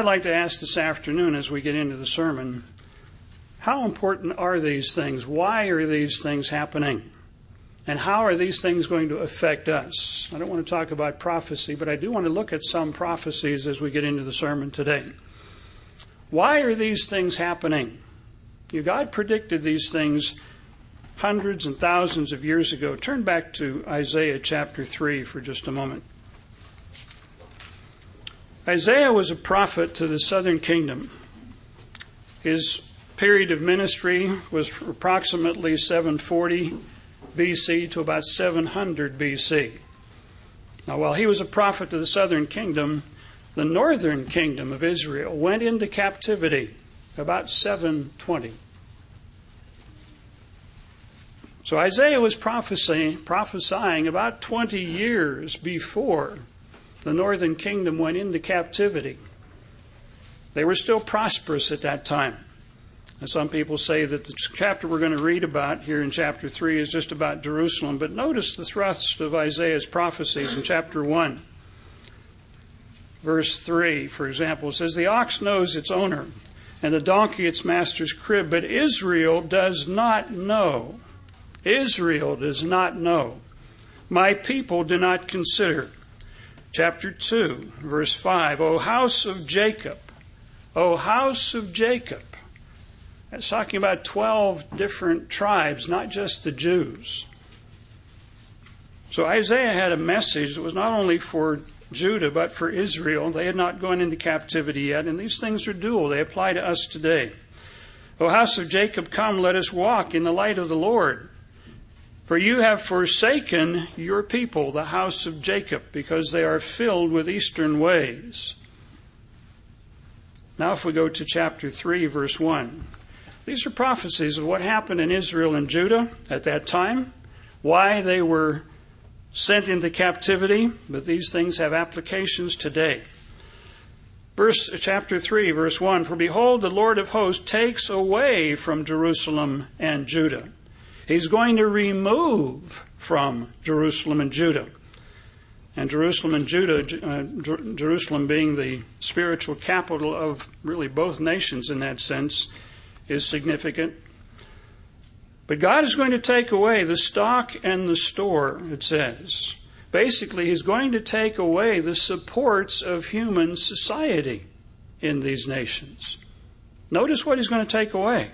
I'd like to ask this afternoon as we get into the sermon how important are these things? Why are these things happening? And how are these things going to affect us? I don't want to talk about prophecy, but I do want to look at some prophecies as we get into the sermon today. Why are these things happening? You, God predicted these things hundreds and thousands of years ago. Turn back to Isaiah chapter 3 for just a moment. Isaiah was a prophet to the southern kingdom. His period of ministry was approximately 740 BC to about 700 BC. Now, while he was a prophet to the southern kingdom, the northern kingdom of Israel went into captivity about 720. So Isaiah was prophesying, prophesying about 20 years before the northern kingdom went into captivity. They were still prosperous at that time. And some people say that the chapter we're going to read about here in chapter 3 is just about Jerusalem. But notice the thrust of Isaiah's prophecies in chapter 1. Verse 3, for example, says, The ox knows its owner, and the donkey its master's crib, but Israel does not know. Israel does not know. My people do not consider. Chapter 2, verse 5, O house of Jacob, O house of Jacob. That's talking about 12 different tribes, not just the Jews. So Isaiah had a message that was not only for Judah, but for Israel. They had not gone into captivity yet, and these things are dual. They apply to us today. O house of Jacob, come, let us walk in the light of the Lord. For you have forsaken your people, the house of Jacob, because they are filled with eastern ways. Now, if we go to chapter 3, verse 1, these are prophecies of what happened in Israel and Judah at that time, why they were sent into captivity, but these things have applications today. Verse chapter 3 verse 1 For behold the Lord of hosts takes away from Jerusalem and Judah. He's going to remove from Jerusalem and Judah. And Jerusalem and Judah, uh, Jerusalem being the spiritual capital of really both nations in that sense, is significant. But God is going to take away the stock and the store, it says. Basically, He's going to take away the supports of human society in these nations. Notice what He's going to take away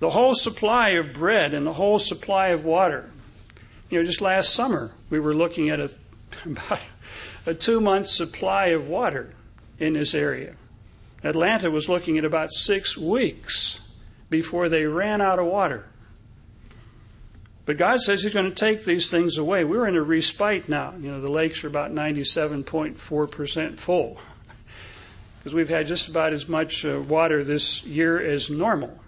the whole supply of bread and the whole supply of water. You know, just last summer, we were looking at a, about a two month supply of water in this area. Atlanta was looking at about six weeks before they ran out of water. But God says He's going to take these things away. We're in a respite now. You know, the lakes are about 97.4% full because we've had just about as much uh, water this year as normal.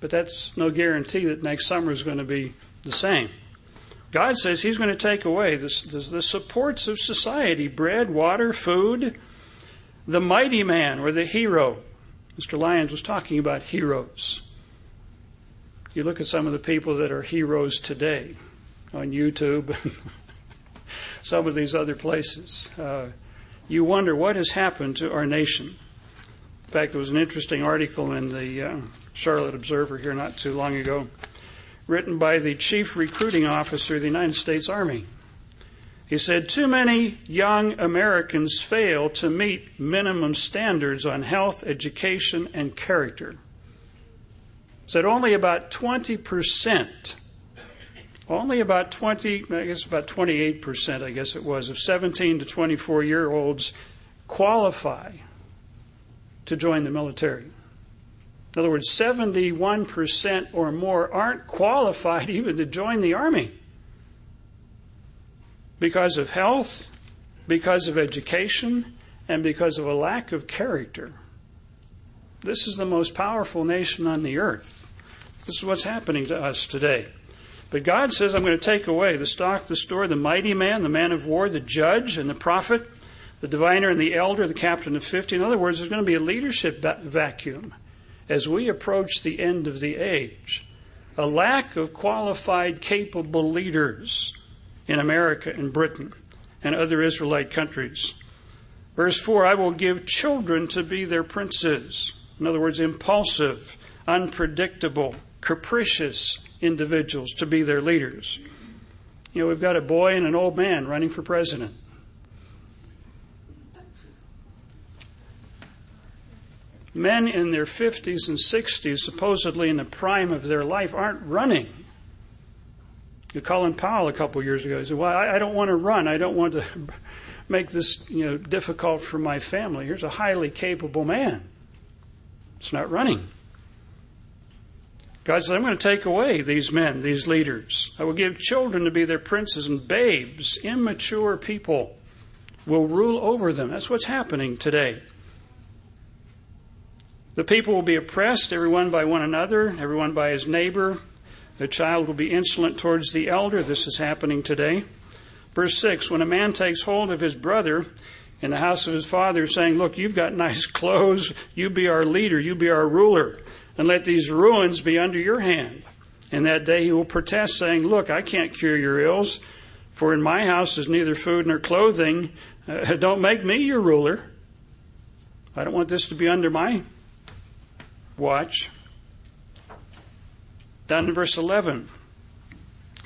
But that's no guarantee that next summer is going to be the same. God says He's going to take away the, the, the supports of society bread, water, food, the mighty man or the hero Mr. Lyons was talking about heroes. You look at some of the people that are heroes today on YouTube, some of these other places. Uh, you wonder what has happened to our nation. In fact, there was an interesting article in the uh, Charlotte Observer here not too long ago, written by the chief recruiting officer of the United States Army. He said, Too many young Americans fail to meet minimum standards on health, education, and character. Said only about 20%, only about 20, I guess about 28%, I guess it was, of 17 to 24 year olds qualify to join the military. In other words, 71% or more aren't qualified even to join the Army because of health, because of education, and because of a lack of character. This is the most powerful nation on the earth. This is what's happening to us today. But God says, I'm going to take away the stock, the store, the mighty man, the man of war, the judge, and the prophet, the diviner and the elder, the captain of 50. In other words, there's going to be a leadership vacuum as we approach the end of the age. A lack of qualified, capable leaders in America and Britain and other Israelite countries. Verse 4 I will give children to be their princes. In other words, impulsive, unpredictable, capricious individuals to be their leaders. You know, we've got a boy and an old man running for president. Men in their 50s and 60s, supposedly in the prime of their life, aren't running. You Colin Powell a couple years ago he said, Well, I, I don't want to run. I don't want to make this you know, difficult for my family. Here's a highly capable man. It's not running. God says, I'm going to take away these men, these leaders. I will give children to be their princes, and babes, immature people, will rule over them. That's what's happening today. The people will be oppressed, everyone by one another, everyone by his neighbor. The child will be insolent towards the elder. This is happening today. Verse 6 When a man takes hold of his brother in the house of his father, saying, Look, you've got nice clothes, you be our leader, you be our ruler and let these ruins be under your hand. In that day he will protest, saying, Look, I can't cure your ills, for in my house is neither food nor clothing. Uh, don't make me your ruler. I don't want this to be under my watch. Down in verse 11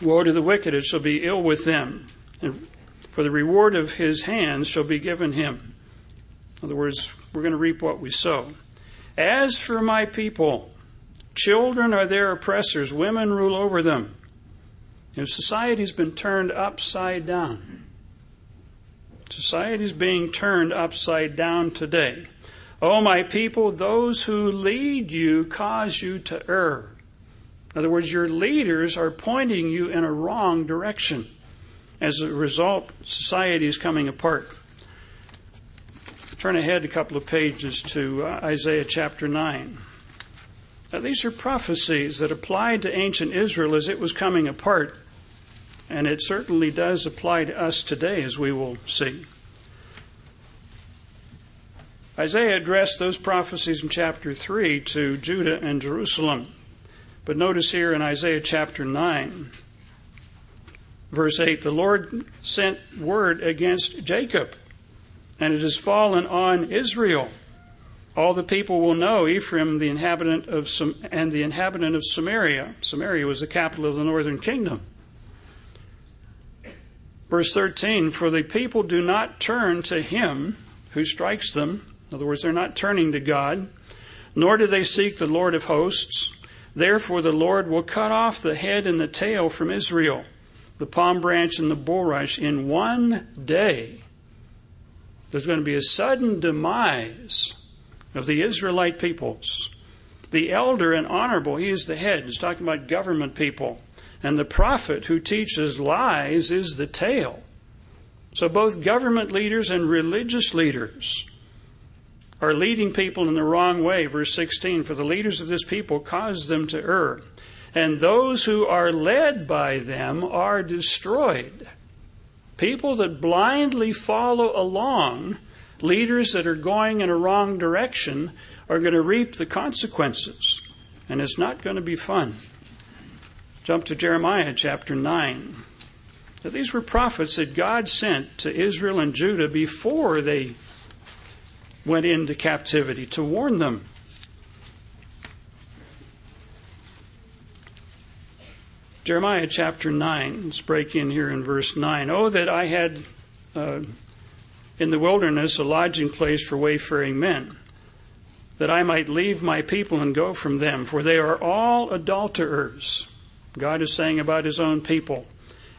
Woe to the wicked, it shall be ill with them, and for the reward of his hands shall be given him. In other words, we're going to reap what we sow. As for my people, children are their oppressors, women rule over them. You know, society's been turned upside down. Society's being turned upside down today. Oh, my people, those who lead you cause you to err. In other words, your leaders are pointing you in a wrong direction. As a result, society is coming apart. Turn ahead a couple of pages to uh, Isaiah chapter 9. Now, these are prophecies that applied to ancient Israel as it was coming apart, and it certainly does apply to us today, as we will see. Isaiah addressed those prophecies in chapter 3 to Judah and Jerusalem. But notice here in Isaiah chapter 9, verse 8, the Lord sent word against Jacob and it has fallen on Israel. All the people will know Ephraim, the inhabitant of Sam- and the inhabitant of Samaria. Samaria was the capital of the northern kingdom. Verse 13 For the people do not turn to him who strikes them. In other words, they're not turning to God, nor do they seek the Lord of hosts. Therefore, the Lord will cut off the head and the tail from Israel, the palm branch and the bulrush in one day there's going to be a sudden demise of the Israelite peoples. The elder and honorable, he is the head. He's talking about government people. And the prophet who teaches lies is the tail. So both government leaders and religious leaders are leading people in the wrong way. Verse 16 For the leaders of this people cause them to err, and those who are led by them are destroyed. People that blindly follow along, leaders that are going in a wrong direction, are going to reap the consequences. And it's not going to be fun. Jump to Jeremiah chapter 9. Now, these were prophets that God sent to Israel and Judah before they went into captivity to warn them. Jeremiah chapter 9. Let's break in here in verse 9. Oh, that I had uh, in the wilderness a lodging place for wayfaring men, that I might leave my people and go from them, for they are all adulterers. God is saying about his own people,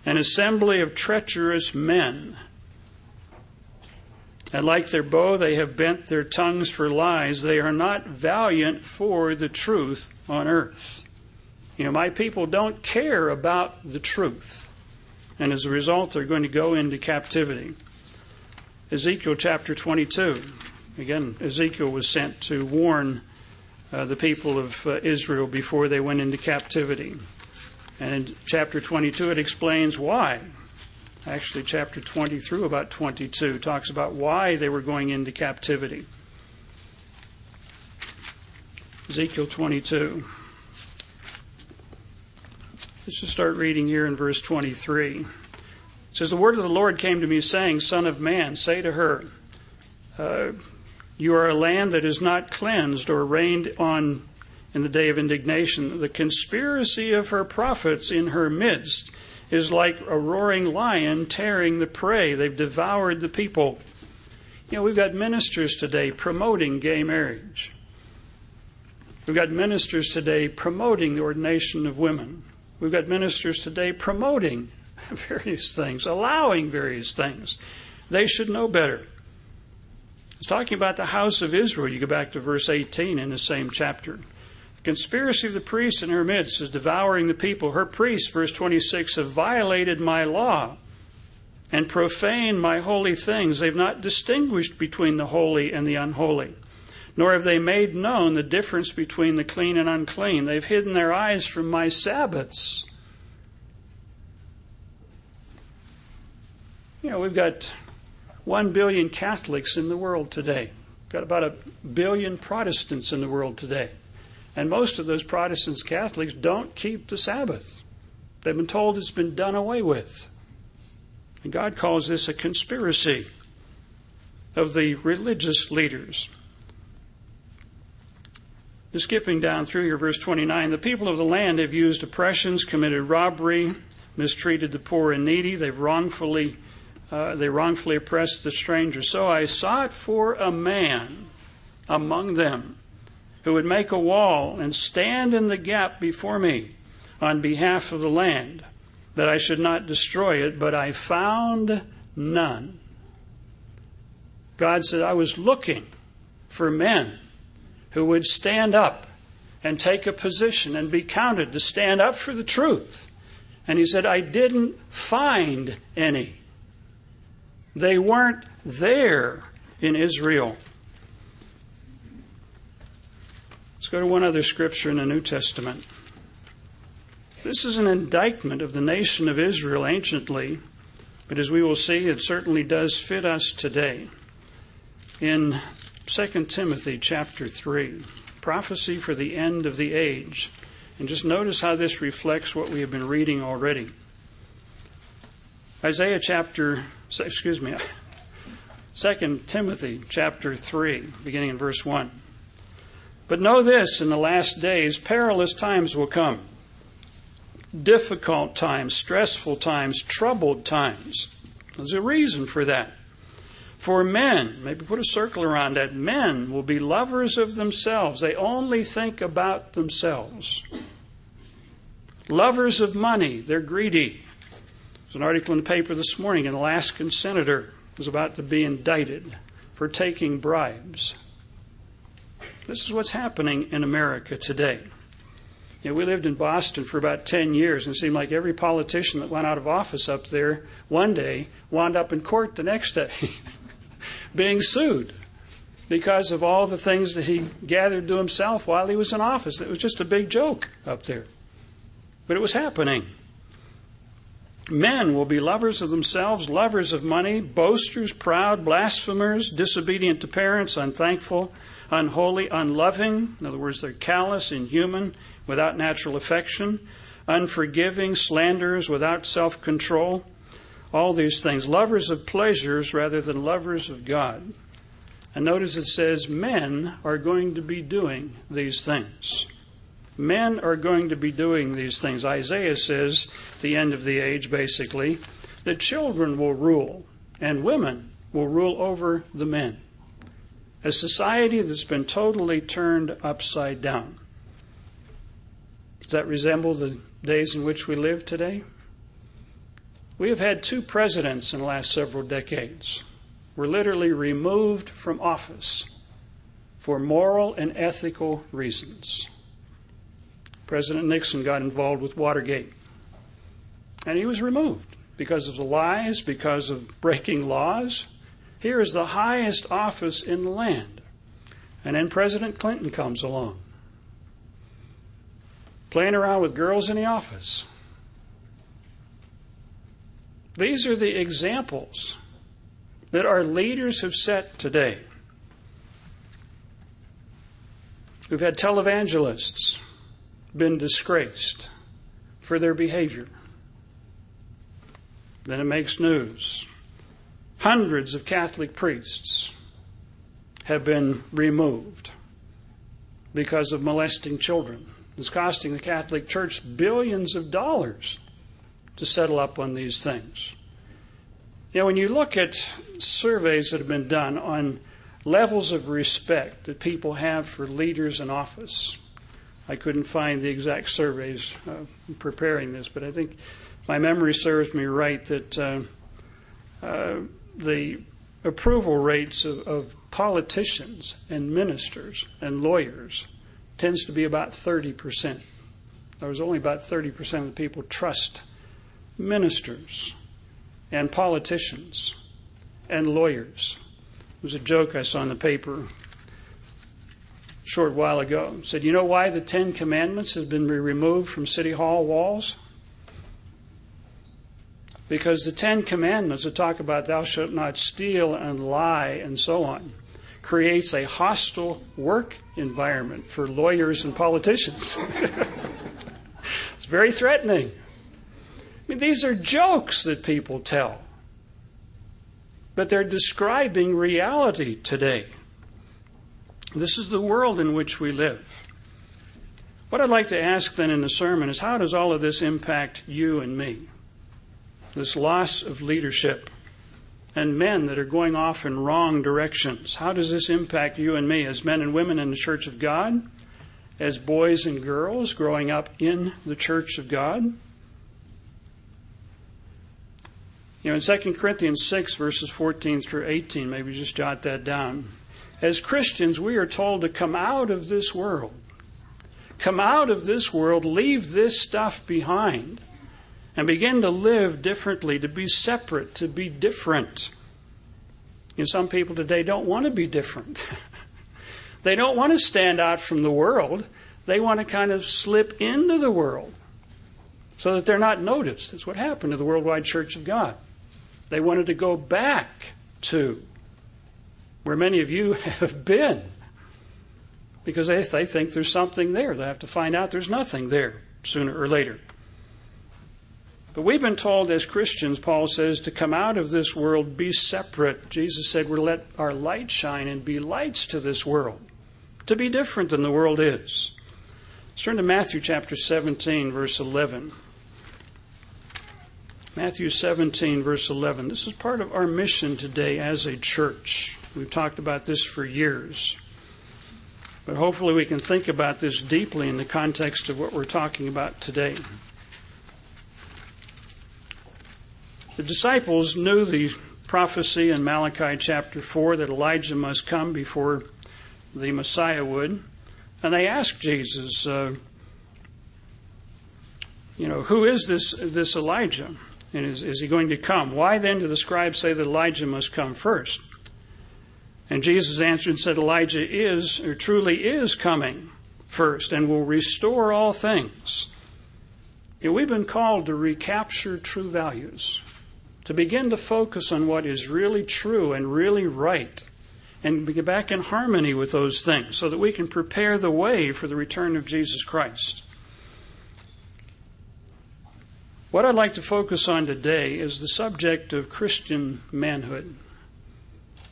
an assembly of treacherous men. And like their bow, they have bent their tongues for lies. They are not valiant for the truth on earth. You know, my people don't care about the truth. And as a result, they're going to go into captivity. Ezekiel chapter 22. Again, Ezekiel was sent to warn uh, the people of uh, Israel before they went into captivity. And in chapter 22, it explains why. Actually, chapter 20 through about 22 talks about why they were going into captivity. Ezekiel 22. Let's just start reading here in verse 23. It says, The word of the Lord came to me, saying, Son of man, say to her, Uh, you are a land that is not cleansed or rained on in the day of indignation. The conspiracy of her prophets in her midst is like a roaring lion tearing the prey. They've devoured the people. You know, we've got ministers today promoting gay marriage. We've got ministers today promoting the ordination of women. We've got ministers today promoting various things, allowing various things. They should know better. It's talking about the house of Israel. You go back to verse 18 in the same chapter. Conspiracy of the priests in her midst is devouring the people. Her priests, verse 26, have violated my law and profaned my holy things. They've not distinguished between the holy and the unholy, nor have they made known the difference between the clean and unclean. They've hidden their eyes from my Sabbaths. You know, we've got one billion Catholics in the world today. We've got about a billion Protestants in the world today. And most of those Protestants, Catholics, don't keep the Sabbath. They've been told it's been done away with. And God calls this a conspiracy of the religious leaders. skipping down through here, verse 29 the people of the land have used oppressions, committed robbery, mistreated the poor and needy. They've wrongfully, uh, they wrongfully oppressed the stranger. So I sought for a man among them who would make a wall and stand in the gap before me on behalf of the land that I should not destroy it, but I found none. God said, I was looking for men who would stand up and take a position and be counted to stand up for the truth. And he said, I didn't find any. They weren't there in Israel. Let's go to one other scripture in the New Testament. This is an indictment of the nation of Israel anciently, but as we will see, it certainly does fit us today. In 2 Timothy chapter 3, prophecy for the end of the age. And just notice how this reflects what we have been reading already. Isaiah chapter, excuse me, 2 Timothy chapter 3, beginning in verse 1. But know this in the last days, perilous times will come difficult times, stressful times, troubled times. There's a reason for that. For men, maybe put a circle around that, men will be lovers of themselves. They only think about themselves. Lovers of money, they're greedy. There's an article in the paper this morning an Alaskan senator was about to be indicted for taking bribes. This is what's happening in America today. You know, we lived in Boston for about 10 years, and it seemed like every politician that went out of office up there one day wound up in court the next day being sued because of all the things that he gathered to himself while he was in office. It was just a big joke up there. But it was happening. Men will be lovers of themselves, lovers of money, boasters, proud, blasphemers, disobedient to parents, unthankful, unholy, unloving. In other words, they're callous, inhuman, without natural affection, unforgiving, slanderers without self control, all these things. Lovers of pleasures rather than lovers of God. And notice it says men are going to be doing these things. Men are going to be doing these things. Isaiah says, the end of the age basically, that children will rule and women will rule over the men. A society that's been totally turned upside down. Does that resemble the days in which we live today? We have had two presidents in the last several decades. We're literally removed from office for moral and ethical reasons. President Nixon got involved with Watergate, and he was removed because of the lies, because of breaking laws. Here is the highest office in the land. And then President Clinton comes along playing around with girls in the office. These are the examples that our leaders have set today. We've had televangelists been disgraced for their behavior. Then it makes news. Hundreds of Catholic priests have been removed because of molesting children. It's costing the Catholic Church billions of dollars to settle up on these things. Know, when you look at surveys that have been done on levels of respect that people have for leaders in office, I couldn't find the exact surveys uh, preparing this, but I think my memory serves me right that uh, uh, the approval rates of, of politicians and ministers and lawyers tends to be about 30%. There was only about 30% of the people trust ministers and politicians and lawyers. It was a joke I saw in the paper a short while ago. It said, You know why the Ten Commandments have been removed from City Hall walls? Because the Ten Commandments that talk about thou shalt not steal and lie and so on creates a hostile work environment for lawyers and politicians. it's very threatening. I mean, these are jokes that people tell, but they're describing reality today. This is the world in which we live. What I'd like to ask then in the sermon is how does all of this impact you and me? This loss of leadership and men that are going off in wrong directions. How does this impact you and me as men and women in the church of God? As boys and girls growing up in the church of God? You know, in 2 Corinthians 6, verses 14 through 18, maybe just jot that down. As Christians, we are told to come out of this world. Come out of this world, leave this stuff behind, and begin to live differently, to be separate, to be different. You know, some people today don't want to be different. they don't want to stand out from the world. They want to kind of slip into the world so that they're not noticed. That's what happened to the Worldwide Church of God. They wanted to go back to where many of you have been because they, they think there's something there. They have to find out there's nothing there sooner or later. But we've been told as Christians, Paul says, to come out of this world, be separate. Jesus said, we're let our light shine and be lights to this world, to be different than the world is. Let's turn to Matthew chapter 17, verse 11. Matthew 17, verse 11. This is part of our mission today as a church. We've talked about this for years. But hopefully we can think about this deeply in the context of what we're talking about today. The disciples knew the prophecy in Malachi chapter 4 that Elijah must come before the Messiah would. And they asked Jesus, uh, you know, who is this, this Elijah? And is, is he going to come? Why then do the scribes say that Elijah must come first? And Jesus answered and said, Elijah is, or truly is coming first and will restore all things. You know, we've been called to recapture true values, to begin to focus on what is really true and really right, and get back in harmony with those things so that we can prepare the way for the return of Jesus Christ. What I'd like to focus on today is the subject of Christian manhood.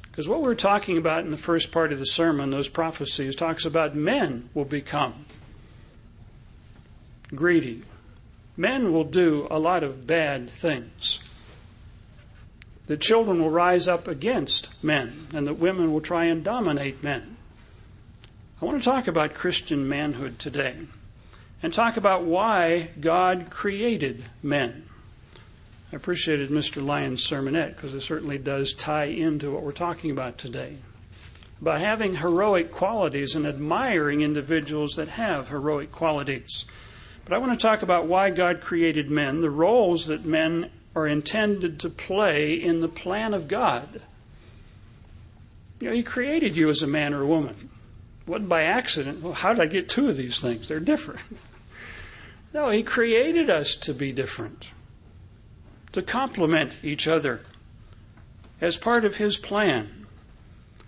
Because what we're talking about in the first part of the sermon, those prophecies, talks about men will become greedy. Men will do a lot of bad things. The children will rise up against men, and that women will try and dominate men. I want to talk about Christian manhood today and talk about why God created men. I appreciated Mr. Lyon's sermonette because it certainly does tie into what we're talking about today. By having heroic qualities and admiring individuals that have heroic qualities. But I want to talk about why God created men, the roles that men are intended to play in the plan of God. You know, He created you as a man or a woman. It wasn't by accident. Well, how did I get two of these things? They're different. No, He created us to be different, to complement each other as part of His plan.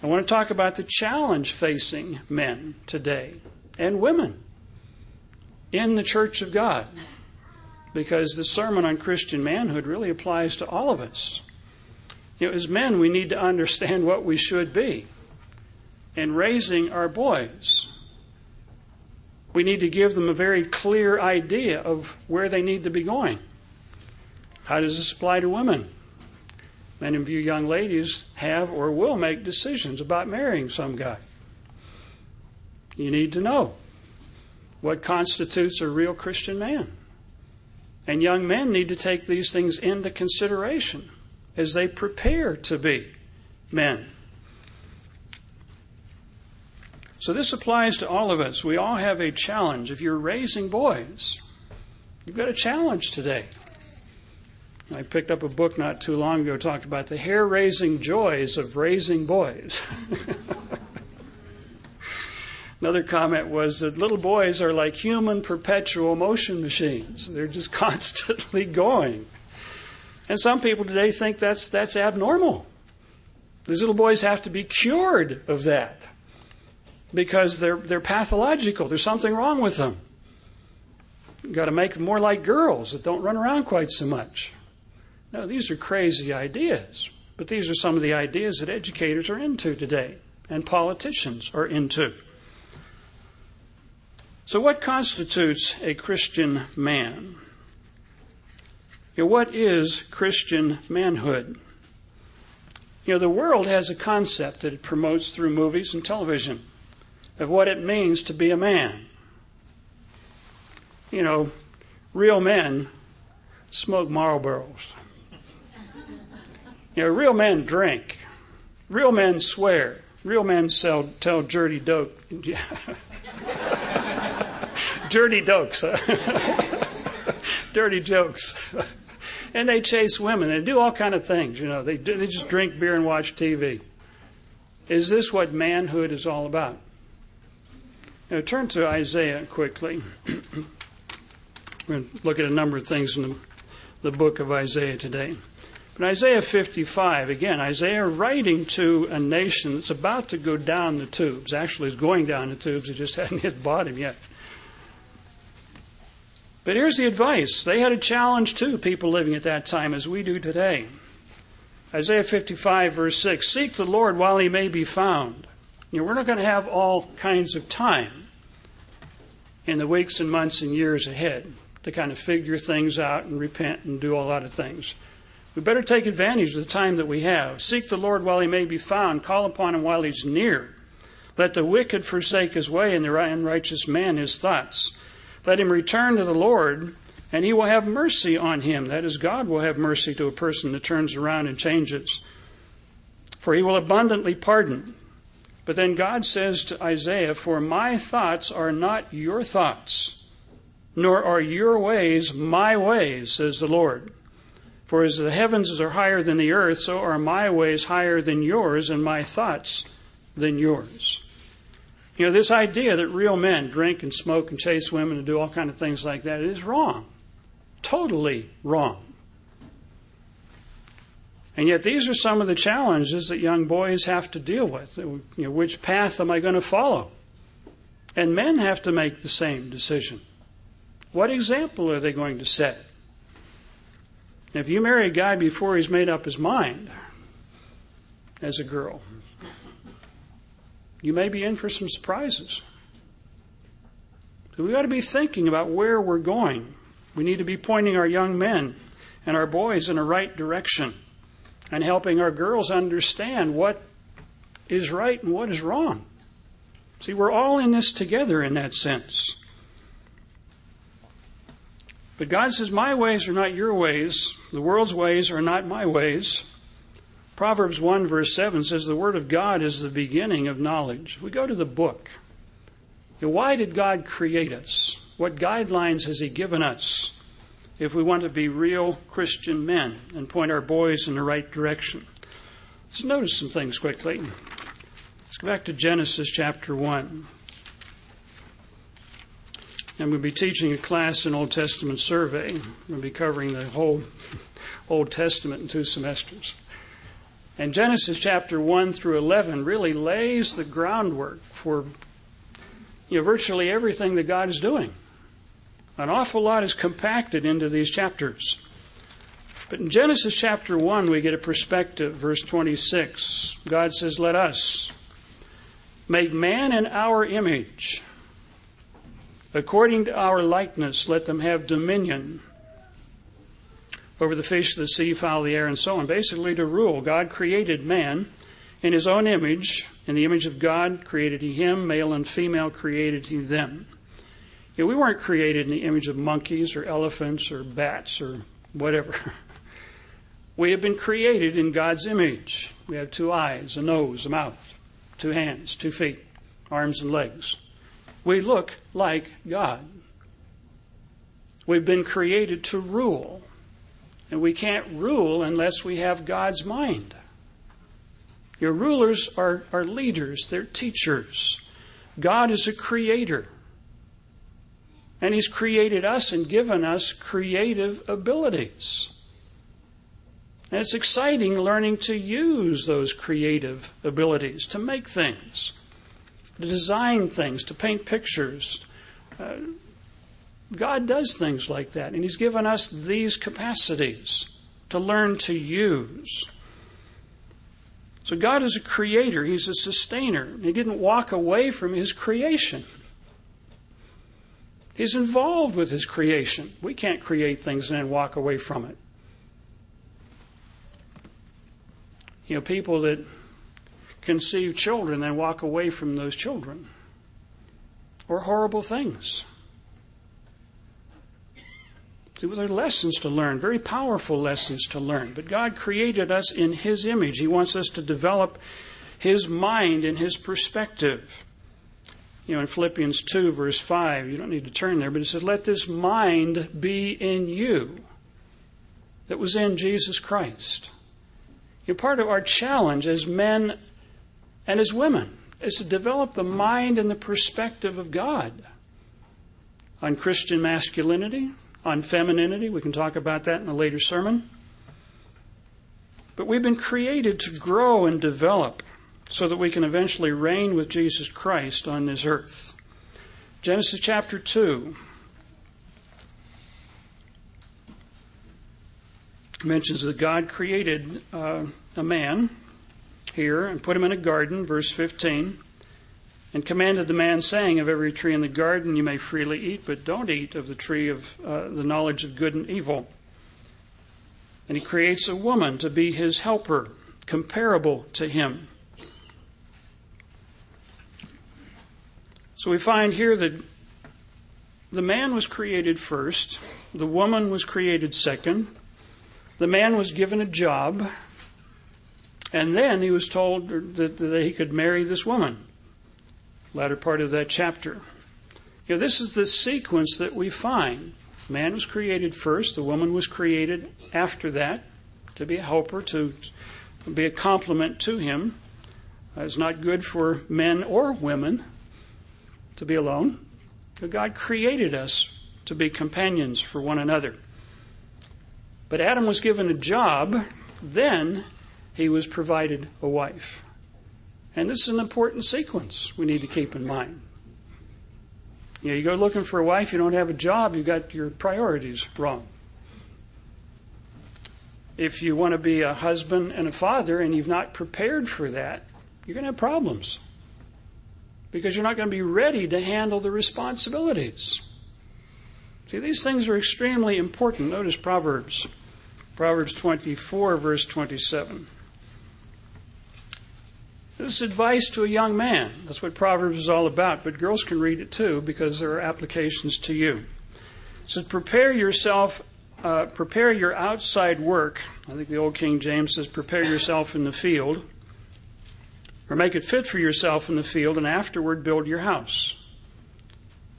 I want to talk about the challenge facing men today and women in the church of God because the sermon on Christian manhood really applies to all of us. You know, as men, we need to understand what we should be. in raising our boys. We need to give them a very clear idea of where they need to be going. How does this apply to women? Many of you young ladies have or will make decisions about marrying some guy. You need to know what constitutes a real Christian man. And young men need to take these things into consideration as they prepare to be men. So this applies to all of us. We all have a challenge. If you're raising boys, you've got a challenge today. I picked up a book not too long ago talked about the hair raising joys of raising boys. Another comment was that little boys are like human perpetual motion machines. They're just constantly going. And some people today think that's, that's abnormal. These little boys have to be cured of that because they're, they're pathological. There's something wrong with them. You've got to make them more like girls that don't run around quite so much. No, these are crazy ideas, but these are some of the ideas that educators are into today and politicians are into. So, what constitutes a Christian man? You know, what is Christian manhood? You know, the world has a concept that it promotes through movies and television of what it means to be a man. You know, real men smoke Marlboros. You know, real men drink. Real men swear. Real men sell, tell dirty dope. dirty dokes. dirty jokes. and they chase women. They do all kind of things. You know, they, do, they just drink beer and watch TV. Is this what manhood is all about? Now, turn to Isaiah quickly. We're going to look at a number of things in the, the book of Isaiah today. But Isaiah 55, again, Isaiah writing to a nation that's about to go down the tubes. Actually, is going down the tubes, it just hadn't hit bottom yet. But here's the advice. They had a challenge too, people living at that time, as we do today. Isaiah 55, verse 6 Seek the Lord while he may be found. You know, we're not going to have all kinds of time in the weeks and months and years ahead to kind of figure things out and repent and do a lot of things. We better take advantage of the time that we have. Seek the Lord while he may be found. Call upon him while he's near. Let the wicked forsake his way and the unrighteous man his thoughts. Let him return to the Lord, and he will have mercy on him. That is, God will have mercy to a person that turns around and changes. For he will abundantly pardon. But then God says to Isaiah, For my thoughts are not your thoughts, nor are your ways my ways, says the Lord. For as the heavens are higher than the earth, so are my ways higher than yours, and my thoughts than yours. You know, this idea that real men drink and smoke and chase women and do all kind of things like that is wrong. Totally wrong. And yet, these are some of the challenges that young boys have to deal with. You know, which path am I going to follow? And men have to make the same decision. What example are they going to set? If you marry a guy before he's made up his mind as a girl, you may be in for some surprises. So we ought to be thinking about where we're going. We need to be pointing our young men and our boys in the right direction and helping our girls understand what is right and what is wrong. See, we're all in this together in that sense. But God says, My ways are not your ways, the world's ways are not my ways. Proverbs 1, verse 7 says, The Word of God is the beginning of knowledge. If we go to the book, why did God create us? What guidelines has He given us if we want to be real Christian men and point our boys in the right direction? Let's notice some things quickly. Let's go back to Genesis chapter 1. I'm going to be teaching a class in Old Testament survey. I'm going to be covering the whole Old Testament in two semesters. And Genesis chapter 1 through 11 really lays the groundwork for you know, virtually everything that God is doing. An awful lot is compacted into these chapters. But in Genesis chapter 1, we get a perspective. Verse 26, God says, Let us Make man in our image. According to our likeness, let them have dominion over the fish of the sea, fowl of the air, and so on. Basically, to rule. God created man in his own image. In the image of God created he him, male and female created he them. You know, we weren't created in the image of monkeys or elephants or bats or whatever. We have been created in God's image. We have two eyes, a nose, a mouth, two hands, two feet, arms and legs. We look like God. We've been created to rule. And we can't rule unless we have God's mind. Your rulers are, are leaders, they're teachers. God is a creator. And He's created us and given us creative abilities. And it's exciting learning to use those creative abilities to make things, to design things, to paint pictures. Uh, God does things like that, and He's given us these capacities to learn to use. So, God is a creator, He's a sustainer. He didn't walk away from His creation. He's involved with His creation. We can't create things and then walk away from it. you know, people that conceive children and walk away from those children, or horrible things. See, there are lessons to learn, very powerful lessons to learn. But God created us in His image. He wants us to develop His mind and His perspective. You know, in Philippians 2, verse 5, you don't need to turn there, but it says, Let this mind be in you that was in Jesus Christ. You're part of our challenge as men and as women is to develop the mind and the perspective of God on Christian masculinity, on femininity. We can talk about that in a later sermon. But we've been created to grow and develop so that we can eventually reign with Jesus Christ on this earth. Genesis chapter 2. mentions that God created uh, a man here and put him in a garden, verse 15, and commanded the man, saying, Of every tree in the garden you may freely eat, but don't eat of the tree of uh, the knowledge of good and evil. And he creates a woman to be his helper, comparable to him. So we find here that the man was created first, the woman was created second, the man was given a job, and then he was told that, that he could marry this woman. Latter part of that chapter. You know, this is the sequence that we find. Man was created first, the woman was created after that to be a helper, to be a complement to him. Uh, it's not good for men or women to be alone. God created us to be companions for one another. But Adam was given a job, then he was provided a wife. And this is an important sequence we need to keep in mind. You know, you go looking for a wife, you don't have a job, you've got your priorities wrong. If you want to be a husband and a father and you've not prepared for that, you're going to have problems. Because you're not going to be ready to handle the responsibilities. See, these things are extremely important. Notice Proverbs. Proverbs 24, verse 27. This is advice to a young man. That's what Proverbs is all about, but girls can read it too because there are applications to you. It says, Prepare yourself, uh, prepare your outside work. I think the old King James says, Prepare yourself in the field, or make it fit for yourself in the field, and afterward build your house.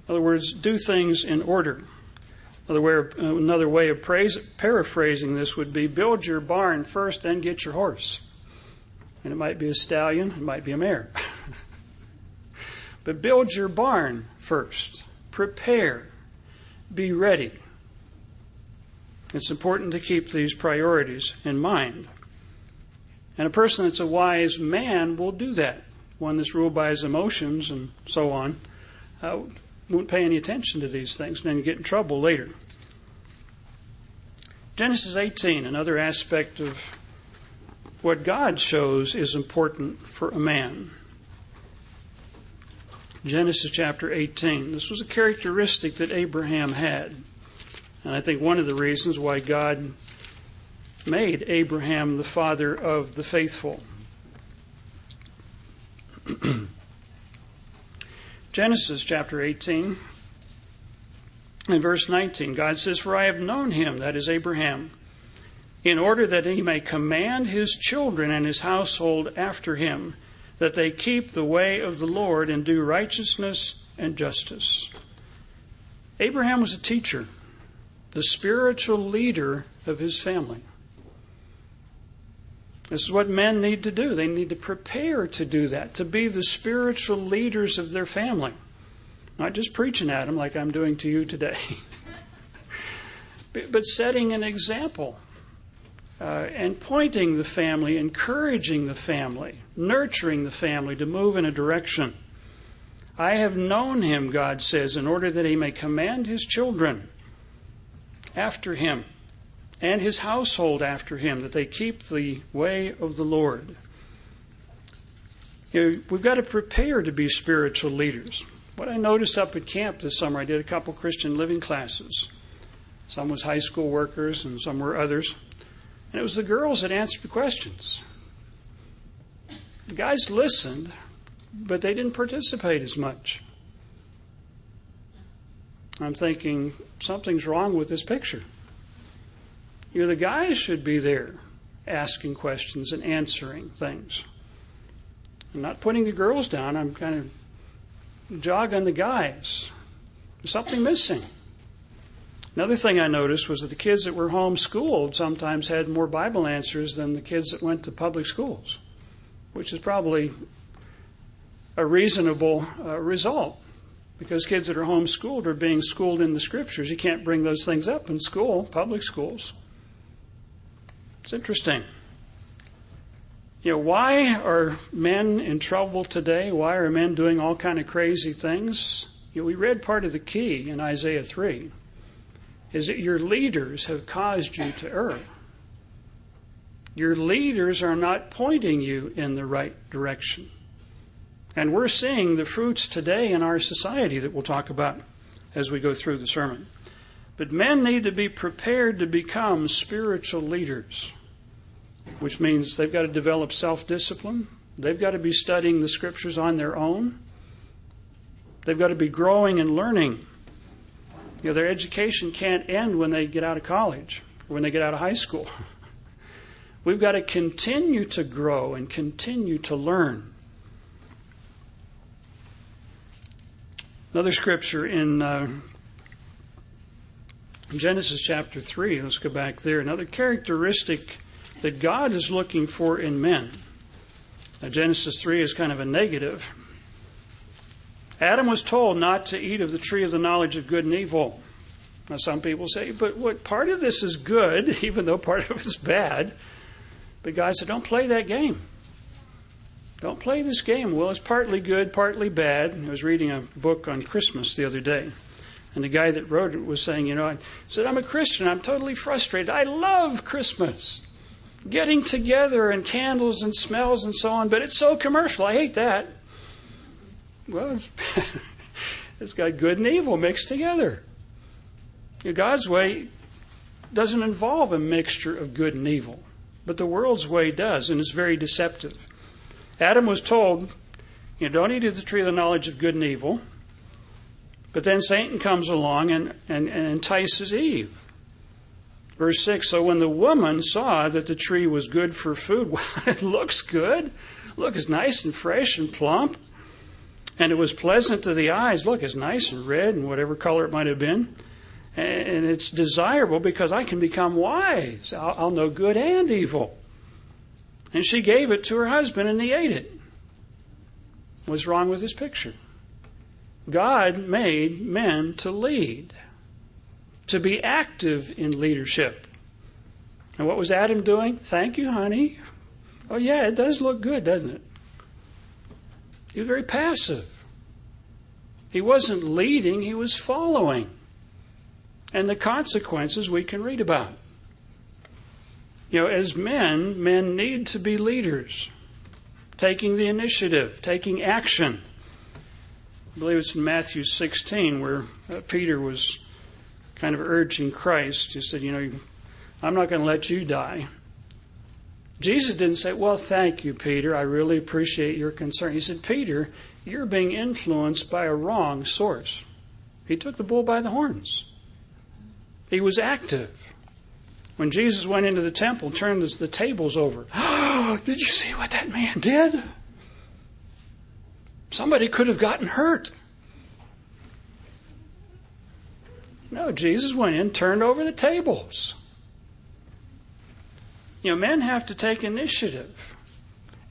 In other words, do things in order. Another way, of, another way of paraphrasing this would be build your barn first, then get your horse. And it might be a stallion, it might be a mare. but build your barn first. Prepare. Be ready. It's important to keep these priorities in mind. And a person that's a wise man will do that. One that's ruled by his emotions and so on. Uh, won't pay any attention to these things, and then get in trouble later. Genesis 18, another aspect of what God shows is important for a man. Genesis chapter 18. This was a characteristic that Abraham had. And I think one of the reasons why God made Abraham the father of the faithful. Genesis chapter 18 and verse 19, God says, For I have known him, that is Abraham, in order that he may command his children and his household after him, that they keep the way of the Lord and do righteousness and justice. Abraham was a teacher, the spiritual leader of his family. This is what men need to do. They need to prepare to do that, to be the spiritual leaders of their family. Not just preaching at them like I'm doing to you today, but setting an example uh, and pointing the family, encouraging the family, nurturing the family to move in a direction. I have known him, God says, in order that he may command his children after him and his household after him, that they keep the way of the Lord. You know, we've got to prepare to be spiritual leaders. What I noticed up at camp this summer, I did a couple Christian living classes. Some was high school workers and some were others. And it was the girls that answered the questions. The guys listened, but they didn't participate as much. I'm thinking something's wrong with this picture. You know, the guys should be there asking questions and answering things. I'm not putting the girls down. I'm kind of jogging the guys. There's something missing. Another thing I noticed was that the kids that were homeschooled sometimes had more Bible answers than the kids that went to public schools, which is probably a reasonable uh, result because kids that are homeschooled are being schooled in the scriptures. You can't bring those things up in school, public schools. It's interesting. You know, why are men in trouble today? Why are men doing all kind of crazy things? You know, we read part of the key in Isaiah 3 is that your leaders have caused you to err. Your leaders are not pointing you in the right direction. And we're seeing the fruits today in our society that we'll talk about as we go through the sermon. But men need to be prepared to become spiritual leaders, which means they've got to develop self discipline. They've got to be studying the scriptures on their own. They've got to be growing and learning. Know, their education can't end when they get out of college or when they get out of high school. We've got to continue to grow and continue to learn. Another scripture in uh, Genesis chapter 3, let's go back there. Another characteristic that God is looking for in men. Now, Genesis 3 is kind of a negative. Adam was told not to eat of the tree of the knowledge of good and evil. Now, some people say, but what part of this is good, even though part of it is bad. But God said, don't play that game. Don't play this game. Well, it's partly good, partly bad. I was reading a book on Christmas the other day. And the guy that wrote it was saying, you know, I said, I'm a Christian. I'm totally frustrated. I love Christmas. Getting together and candles and smells and so on, but it's so commercial. I hate that. Well, it's got good and evil mixed together. God's way doesn't involve a mixture of good and evil, but the world's way does, and it's very deceptive. Adam was told, you know, don't eat of the tree of the knowledge of good and evil. But then Satan comes along and, and, and entices Eve. Verse 6 So when the woman saw that the tree was good for food, well, it looks good. Look, it's nice and fresh and plump. And it was pleasant to the eyes. Look, it's nice and red and whatever color it might have been. And it's desirable because I can become wise. I'll, know good and evil. And she gave it to her husband and he ate it. What's wrong with this picture? God made men to lead, to be active in leadership. And what was Adam doing? Thank you, honey. Oh, yeah, it does look good, doesn't it? He was very passive. He wasn't leading, he was following. And the consequences we can read about. You know, as men, men need to be leaders, taking the initiative, taking action. I believe it's in Matthew 16 where uh, Peter was kind of urging Christ. He said, You know, I'm not going to let you die. Jesus didn't say, Well, thank you, Peter. I really appreciate your concern. He said, Peter, you're being influenced by a wrong source. He took the bull by the horns. He was active. When Jesus went into the temple, turned the tables over. did you see what that man did? Somebody could have gotten hurt. No, Jesus went in, turned over the tables. You know, men have to take initiative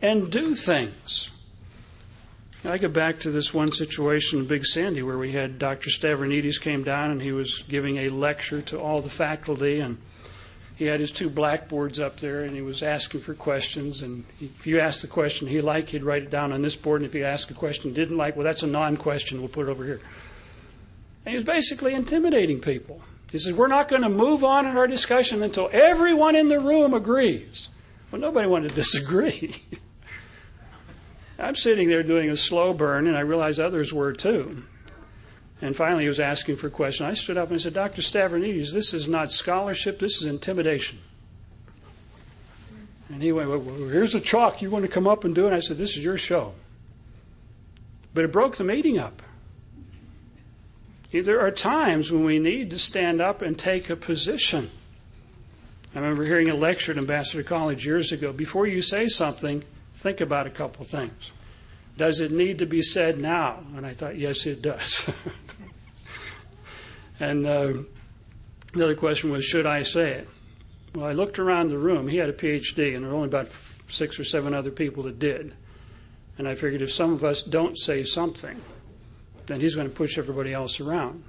and do things. I go back to this one situation in Big Sandy where we had Dr. Stavronidis came down and he was giving a lecture to all the faculty and he had his two blackboards up there and he was asking for questions and if you asked the question he liked he'd write it down on this board and if you asked a question he didn't like well that's a non-question we'll put it over here and he was basically intimidating people he says, we're not going to move on in our discussion until everyone in the room agrees well nobody wanted to disagree i'm sitting there doing a slow burn and i realized others were too and finally, he was asking for a question. I stood up and I said, Dr. Stavronidis, this is not scholarship, this is intimidation. And he went, well, here's a chalk. You want to come up and do it? I said, this is your show. But it broke the meeting up. There are times when we need to stand up and take a position. I remember hearing a lecture at Ambassador College years ago. Before you say something, think about a couple things. Does it need to be said now? And I thought, yes, it does. And uh, the other question was, should I say it? Well, I looked around the room. He had a PhD, and there were only about six or seven other people that did. And I figured if some of us don't say something, then he's going to push everybody else around.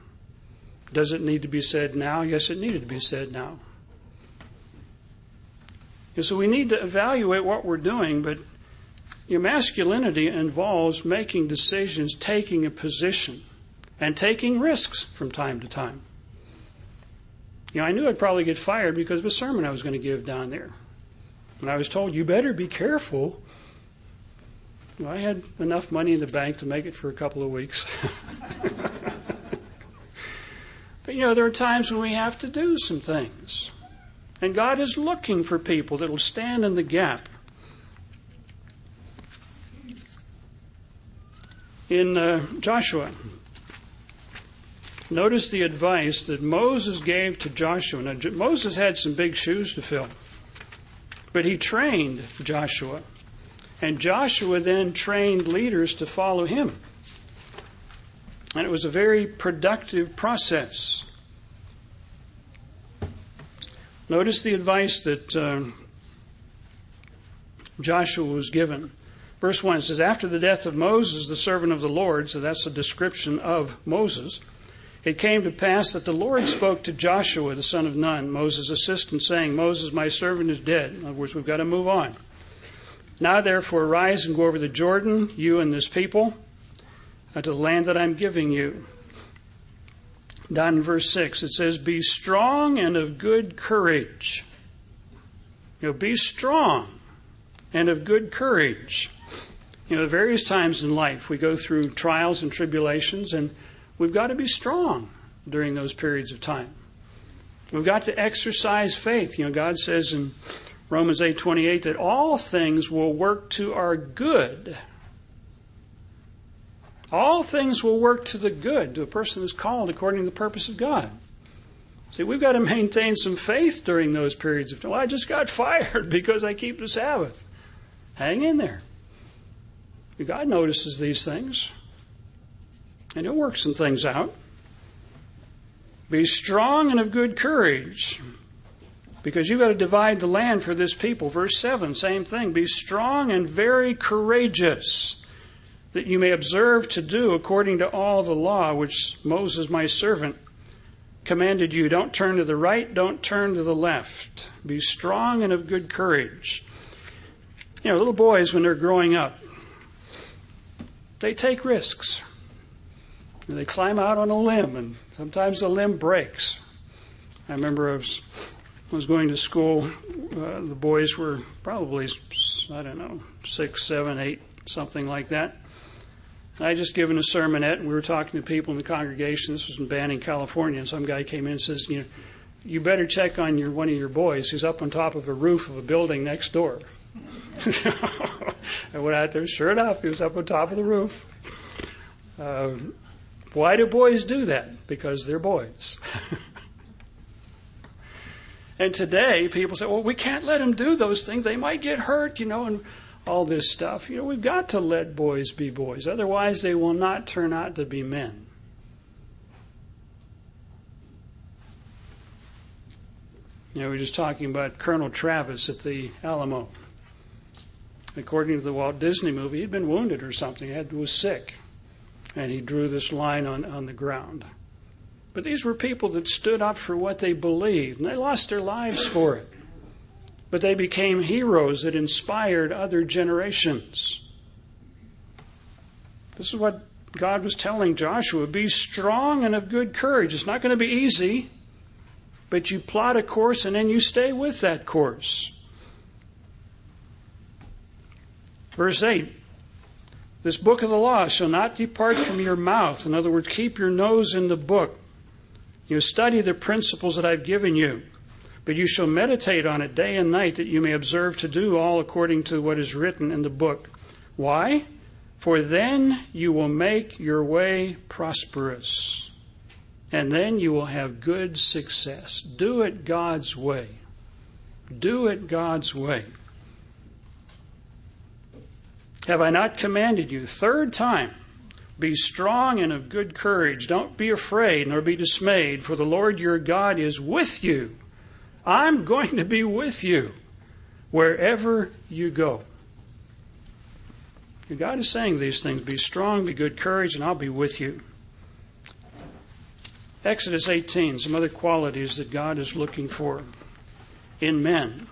Does it need to be said now? Yes, it needed to be said now. And so we need to evaluate what we're doing, but your masculinity involves making decisions, taking a position and taking risks from time to time. You know, I knew I'd probably get fired because of a sermon I was going to give down there. And I was told, you better be careful. Well, I had enough money in the bank to make it for a couple of weeks. but, you know, there are times when we have to do some things. And God is looking for people that will stand in the gap. In uh, Joshua, Notice the advice that Moses gave to Joshua. Now, Moses had some big shoes to fill, but he trained Joshua. And Joshua then trained leaders to follow him. And it was a very productive process. Notice the advice that uh, Joshua was given. Verse 1 says, After the death of Moses, the servant of the Lord, so that's a description of Moses it came to pass that the Lord spoke to Joshua, the son of Nun, Moses' assistant, saying, Moses, my servant, is dead. In other words, we've got to move on. Now, therefore, rise and go over the Jordan, you and this people, uh, to the land that I'm giving you. Down in verse 6, it says, Be strong and of good courage. You know, be strong and of good courage. You know, at various times in life we go through trials and tribulations, and We've got to be strong during those periods of time. We've got to exercise faith. You know, God says in Romans 8:28 that all things will work to our good. All things will work to the good to a person who's called according to the purpose of God. See, we've got to maintain some faith during those periods of time. Well, I just got fired because I keep the Sabbath. Hang in there. God notices these things and he'll work some things out. Be strong and of good courage, because you've got to divide the land for this people. Verse 7, same thing. Be strong and very courageous, that you may observe to do according to all the law which Moses, my servant, commanded you. Don't turn to the right, don't turn to the left. Be strong and of good courage. You know, little boys, when they're growing up, they take risks. And they climb out on a limb, and sometimes the limb breaks. I remember I was, was going to school. Uh, the boys were probably, I don't know, six, seven, eight, something like that. I just given a sermonette, and we were talking to people in the congregation. This was in Banning, California, and some guy came in and says, "You know, you better check on your one of your boys. He's up on top of a roof of a building next door." I went out there. Sure enough, he was up on top of the roof. Uh, why do boys do that? Because they're boys. and today, people say, "Well, we can't let them do those things. They might get hurt," you know, and all this stuff. You know, we've got to let boys be boys. Otherwise, they will not turn out to be men. You know, we were just talking about Colonel Travis at the Alamo. According to the Walt Disney movie, he'd been wounded or something, he was sick. And he drew this line on, on the ground. But these were people that stood up for what they believed, and they lost their lives for it but they became heroes that inspired other generations. This is what God was telling Joshua be strong and of good courage. It's not going to be easy, but you plot a course and then you stay with that course. Verse 8 This book of the law shall not depart from your mouth. In other words, keep your nose in the book. You study the principles that I've given you. But you shall meditate on it day and night, that you may observe to do all according to what is written in the book. Why? For then you will make your way prosperous, and then you will have good success. Do it God's way. Do it God's way. Have I not commanded you? Third time. Be strong and of good courage. Don't be afraid nor be dismayed, for the Lord your God is with you I'm going to be with you wherever you go. God is saying these things be strong, be good courage, and I'll be with you. Exodus 18, some other qualities that God is looking for in men.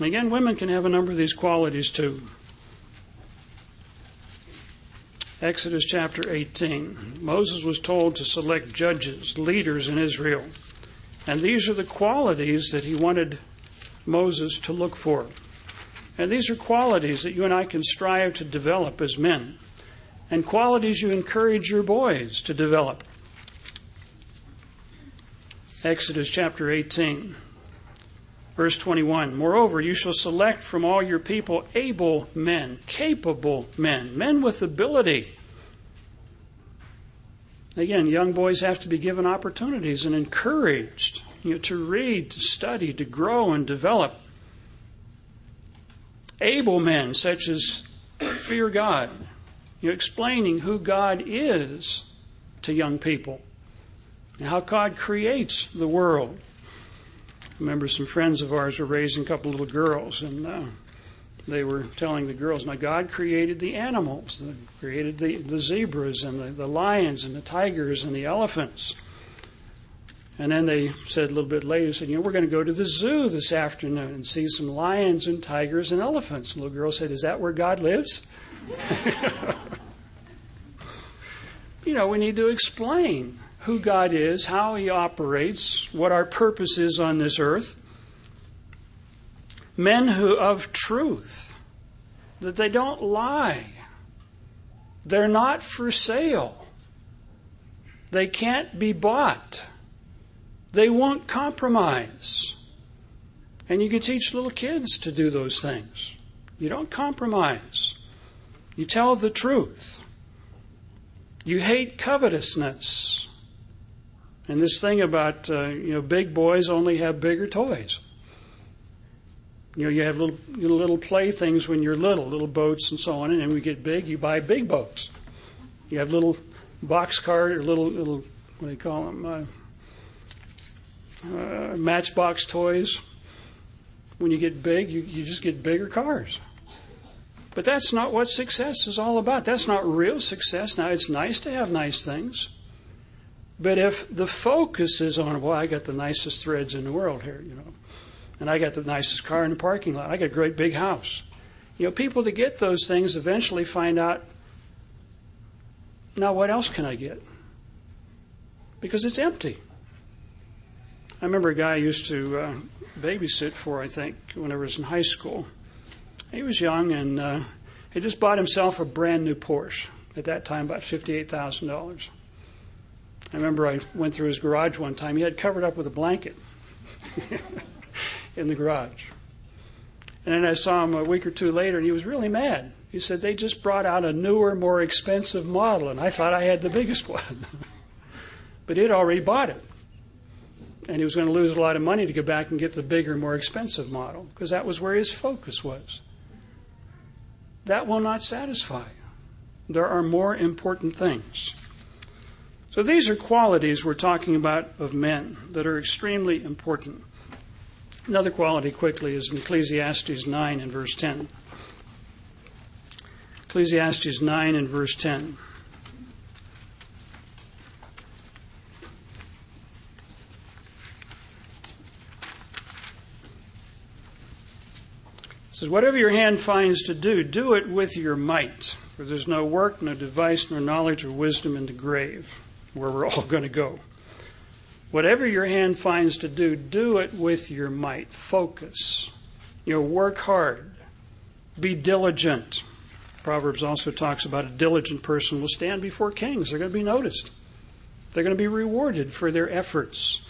Again, women can have a number of these qualities too. Exodus chapter 18. Moses was told to select judges, leaders in Israel. And these are the qualities that he wanted Moses to look for. And these are qualities that you and I can strive to develop as men, and qualities you encourage your boys to develop. Exodus chapter 18, verse 21. Moreover, you shall select from all your people able men, capable men, men with ability Again, young boys have to be given opportunities and encouraged you know, to read, to study, to grow and develop. Able men, such as fear God, you know, explaining who God is to young people and how God creates the world. Remember some friends of ours were raising a couple little girls, and uh, they were telling the girls, now God created the animals, He created the, the zebras and the, the lions and the tigers and the elephants. And then they said a little bit later, said, you know, we're going to go to the zoo this afternoon and see some lions and tigers and elephants. The little girl said, is that where God lives? you know, we need to explain who God is, how He operates, what our purpose is on this earth men who of truth, that they don't lie. They're not for sale. They can't be bought. They won't compromise. And you can teach little kids to do those things. You don't compromise. You tell the truth. You hate covetousness. And this thing about, uh, you know, big boys only have bigger toys. You know, you have little little playthings when you're little, little boats and so on, and then we get big, you buy big boats. You have little box car or little little what do you call them? Uh, uh, matchbox toys. When you get big, you, you just get bigger cars. But that's not what success is all about. That's not real success. Now, it's nice to have nice things. But if the focus is on, well, I got the nicest threads in the world here, you know, and I got the nicest car in the parking lot. I got a great big house. You know, people that get those things eventually find out now what else can I get? Because it's empty. I remember a guy I used to uh, babysit for, I think, when I was in high school. He was young and uh, He just bought himself a brand new Porsche at that time, about $58,000. I remember I went through his garage one time. He had covered up with a blanket in the garage. And then I saw him a week or two later, and he was really mad. He said, They just brought out a newer, more expensive model, and I thought I had the biggest one. but he'd already bought it. And he was going to lose a lot of money to go back and get the bigger, more expensive model, because that was where his focus was. That will not satisfy. There are more important things. So these are qualities we're talking about of men that are extremely important. Another quality, quickly, is in Ecclesiastes 9 and verse 10. Ecclesiastes 9 and verse 10. It says, Whatever your hand finds to do, do it with your might, for there's no work, no device, nor knowledge or wisdom in the grave, where we're all going to go. Whatever your hand finds to do, do it with your might. Focus. You know, work hard. Be diligent. Proverbs also talks about a diligent person will stand before kings. They're going to be noticed. They're going to be rewarded for their efforts.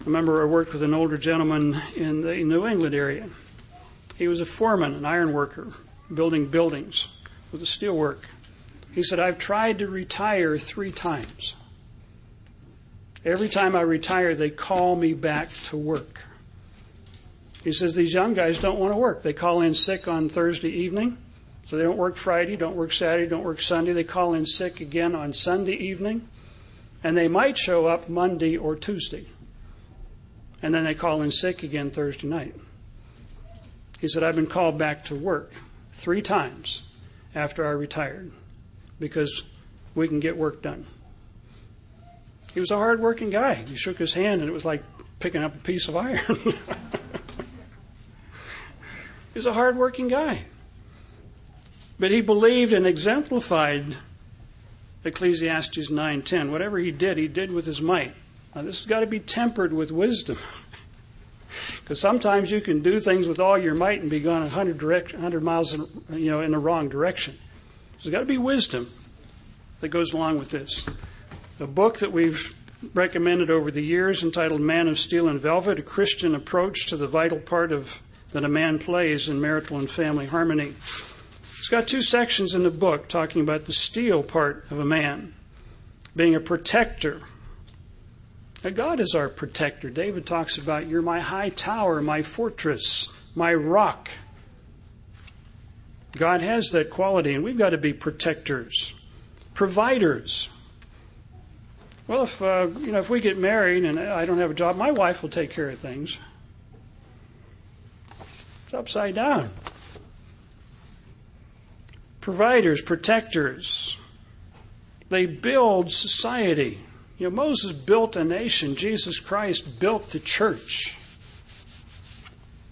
I remember I worked with an older gentleman in the New England area. He was a foreman, an iron worker, building buildings with the steelwork. He said, I've tried to retire three times. Every time I retire, they call me back to work. He says these young guys don't want to work. They call in sick on Thursday evening. So they don't work Friday, don't work Saturday, don't work Sunday. They call in sick again on Sunday evening. And they might show up Monday or Tuesday. And then they call in sick again Thursday night. He said, I've been called back to work three times after I retired because we can get work done. He was a hard working guy. He shook his hand and it was like picking up a piece of iron. he was a hard working guy. But he believed and exemplified Ecclesiastes 9:10. Whatever he did, he did with his might. Now this has got to be tempered with wisdom. Because sometimes you can do things with all your might and be gone 100, direct, 100 miles in, you know, in the wrong direction. There's got to be wisdom that goes along with this. A book that we've recommended over the years entitled Man of Steel and Velvet, a Christian approach to the vital part of that a man plays in marital and family harmony. It's got two sections in the book talking about the steel part of a man, being a protector. Now, God is our protector. David talks about, You're my high tower, my fortress, my rock. God has that quality, and we've got to be protectors, providers. Well, if uh, you know, if we get married and I don't have a job, my wife will take care of things. It's upside down providers, protectors. They build society. You know, Moses built a nation, Jesus Christ built the church.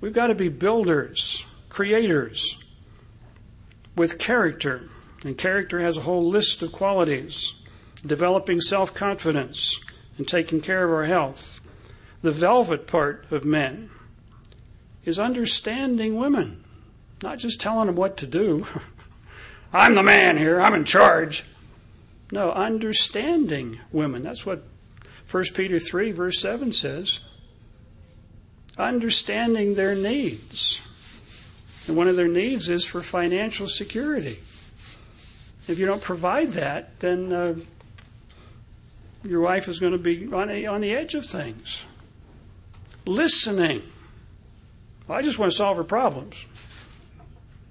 We've got to be builders, creators with character. And character has a whole list of qualities developing self confidence and taking care of our health. The velvet part of men is understanding women, not just telling them what to do. I'm the man here, I'm in charge. No, understanding women. That's what 1 Peter 3, verse 7 says. Understanding their needs. And one of their needs is for financial security. If you don't provide that, then uh, your wife is going to be on, a, on the edge of things. Listening. Well, I just want to solve her problems.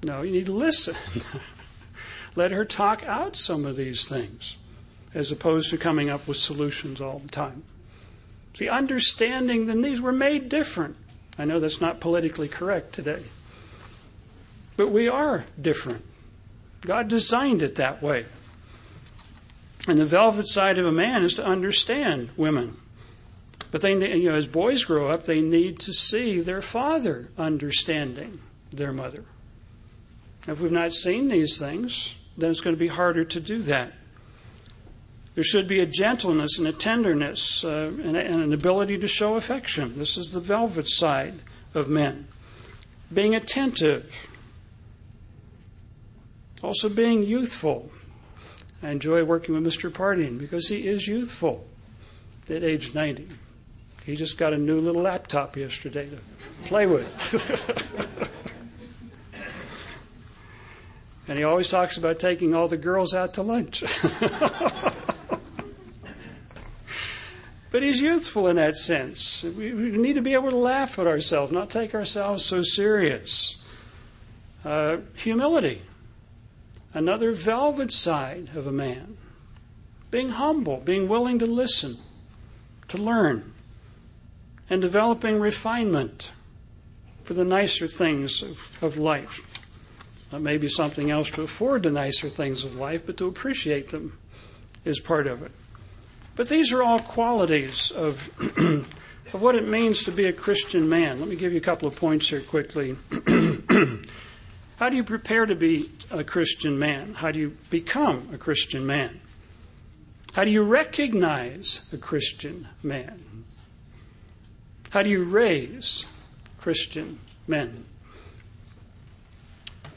No, you need to listen. Let her talk out some of these things as opposed to coming up with solutions all the time. See, understanding the needs, we're made different. I know that's not politically correct today, but we are different. God designed it that way. And the velvet side of a man is to understand women. But they, you know, as boys grow up, they need to see their father understanding their mother. If we've not seen these things, then it's going to be harder to do that. There should be a gentleness and a tenderness uh, and, and an ability to show affection. This is the velvet side of men. Being attentive. Also, being youthful. I enjoy working with Mr. Parting because he is youthful at age 90. He just got a new little laptop yesterday to play with. and he always talks about taking all the girls out to lunch. but he's youthful in that sense. We, need to be able to laugh at ourselves, not take ourselves so serious. Uh, humility, another velvet side of a man. Being humble, being willing to listen, to learn, and developing refinement for the nicer things of, of life. Maybe something else to afford the nicer things of life, but to appreciate them is part of it. But these are all qualities of, of what it means to be a Christian man. Let me give you a couple of points here quickly. How do you prepare to be a Christian man? How do you become a Christian man? How do you recognize a Christian man? How do you raise Christian men?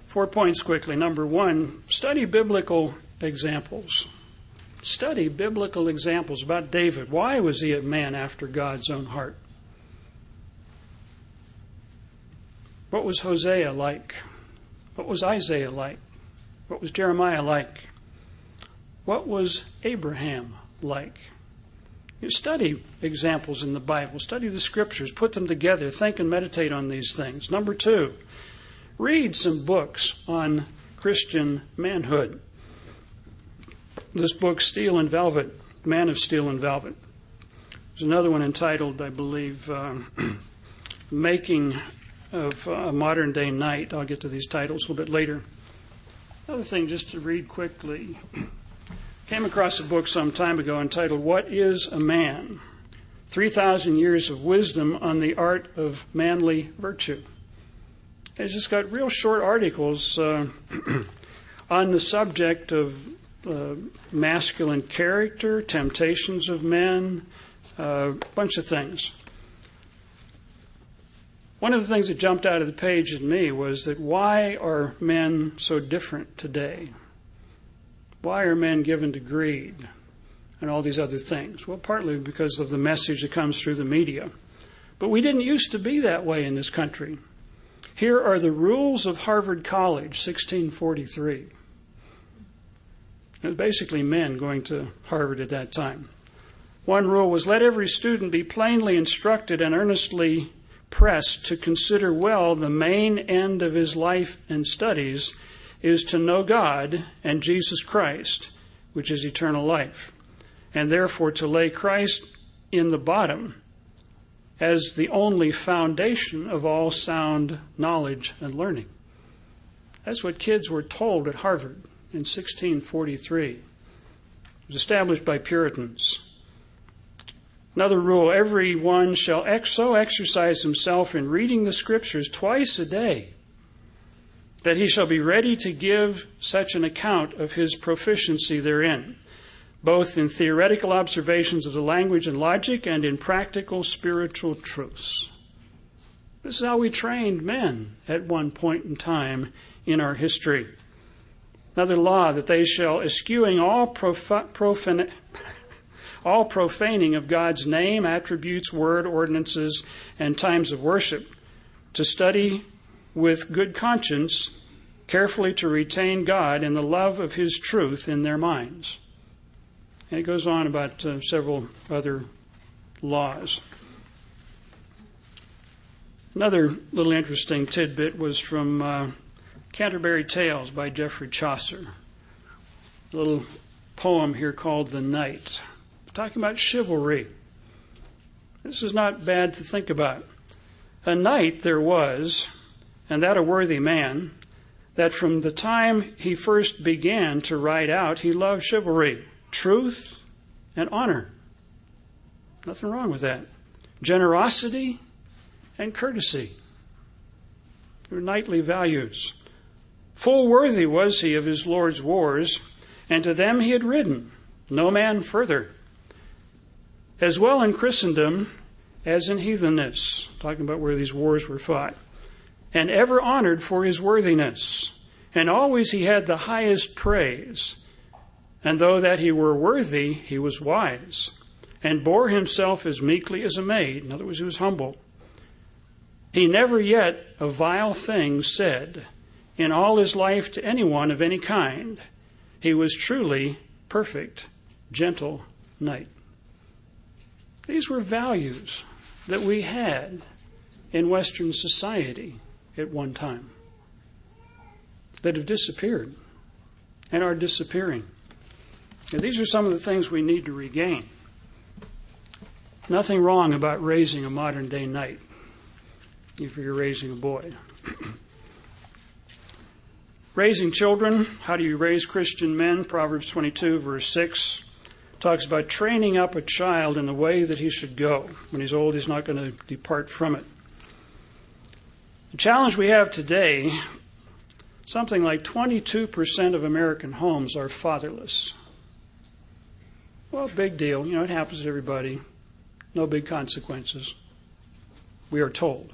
Four points quickly. Number one, study biblical examples study biblical examples about David. Why was he a man after God's own heart? What was Hosea like? What was Isaiah like? What was Jeremiah like? What was Abraham like? You study examples in the Bible, study the scriptures, put them together, think and meditate on these things. Number two, read some books on Christian manhood this book, Steel and Velvet, Man of Steel and Velvet. There's another one entitled, I believe, uh, Making of a Modern Day Knight. I'll get to these titles a little bit later. Another thing, just to read quickly. Came across a book some time ago entitled What is a Man? 3,000 Years of Wisdom on the Art of Manly Virtue. It's just got real short articles uh, on the subject of uh, masculine character, temptations of men, a uh, bunch of things. One of the things that jumped out of the page at me was that why are men so different today? Why are men given to greed and all these other things? Well, partly because of the message that comes through the media. But we didn't used to be that way in this country. Here are the rules of Harvard College, 1643. It was basically men going to Harvard at that time. One rule was let every student be plainly instructed and earnestly pressed to consider well the main end of his life and studies is to know God and Jesus Christ, which is eternal life, and therefore to lay Christ in the bottom as the only foundation of all sound knowledge and learning. That's what kids were told at Harvard in 1643. It was established by Puritans. Another rule every one shall ex- so exercise himself in reading the Scriptures twice a day that he shall be ready to give such an account of his proficiency therein, both in theoretical observations of the language and logic and in practical spiritual truths. This is how we trained men at one point in time in our history another law that they shall, eschewing all, profan- all profaning of God's name, attributes, word, ordinances, and times of worship, to study with good conscience, carefully to retain God and the love of His truth in their minds. And it goes on about uh, several other laws. Another little interesting tidbit was from uh, Canterbury Tales by Geoffrey Chaucer. A little poem here called The Knight, talking about chivalry. This is not bad to think about. A knight there was, and that a worthy man, that from the time he first began to ride out, he loved chivalry, truth, and honor. Nothing wrong with that. Generosity and courtesy. They're knightly values. Full worthy was he of his Lord's wars, and to them he had ridden, no man further. As well in Christendom as in heathenness, talking about where these wars were fought, and ever honored for his worthiness, And always he had the highest praise. And though that he were worthy, he was wise, and bore himself as meekly as a maid. In other words, he was humble. He never yet a vile thing said in all his life to anyone of any kind. He was truly perfect, gentle knight. These were values that we had in Western society at one time that have disappeared and are disappearing. And these are some of the things we need to regain. Nothing wrong about raising a modern day knight if you're raising a boy. raising children, how do you raise Christian men? Proverbs 22, verse 6 talks about training up a child in the way that he should go. When he's old, he's not going to depart from it. The challenge we have today something like 22% of American homes are fatherless. Well, big deal. You know, it happens to everybody. No big consequences. We are told.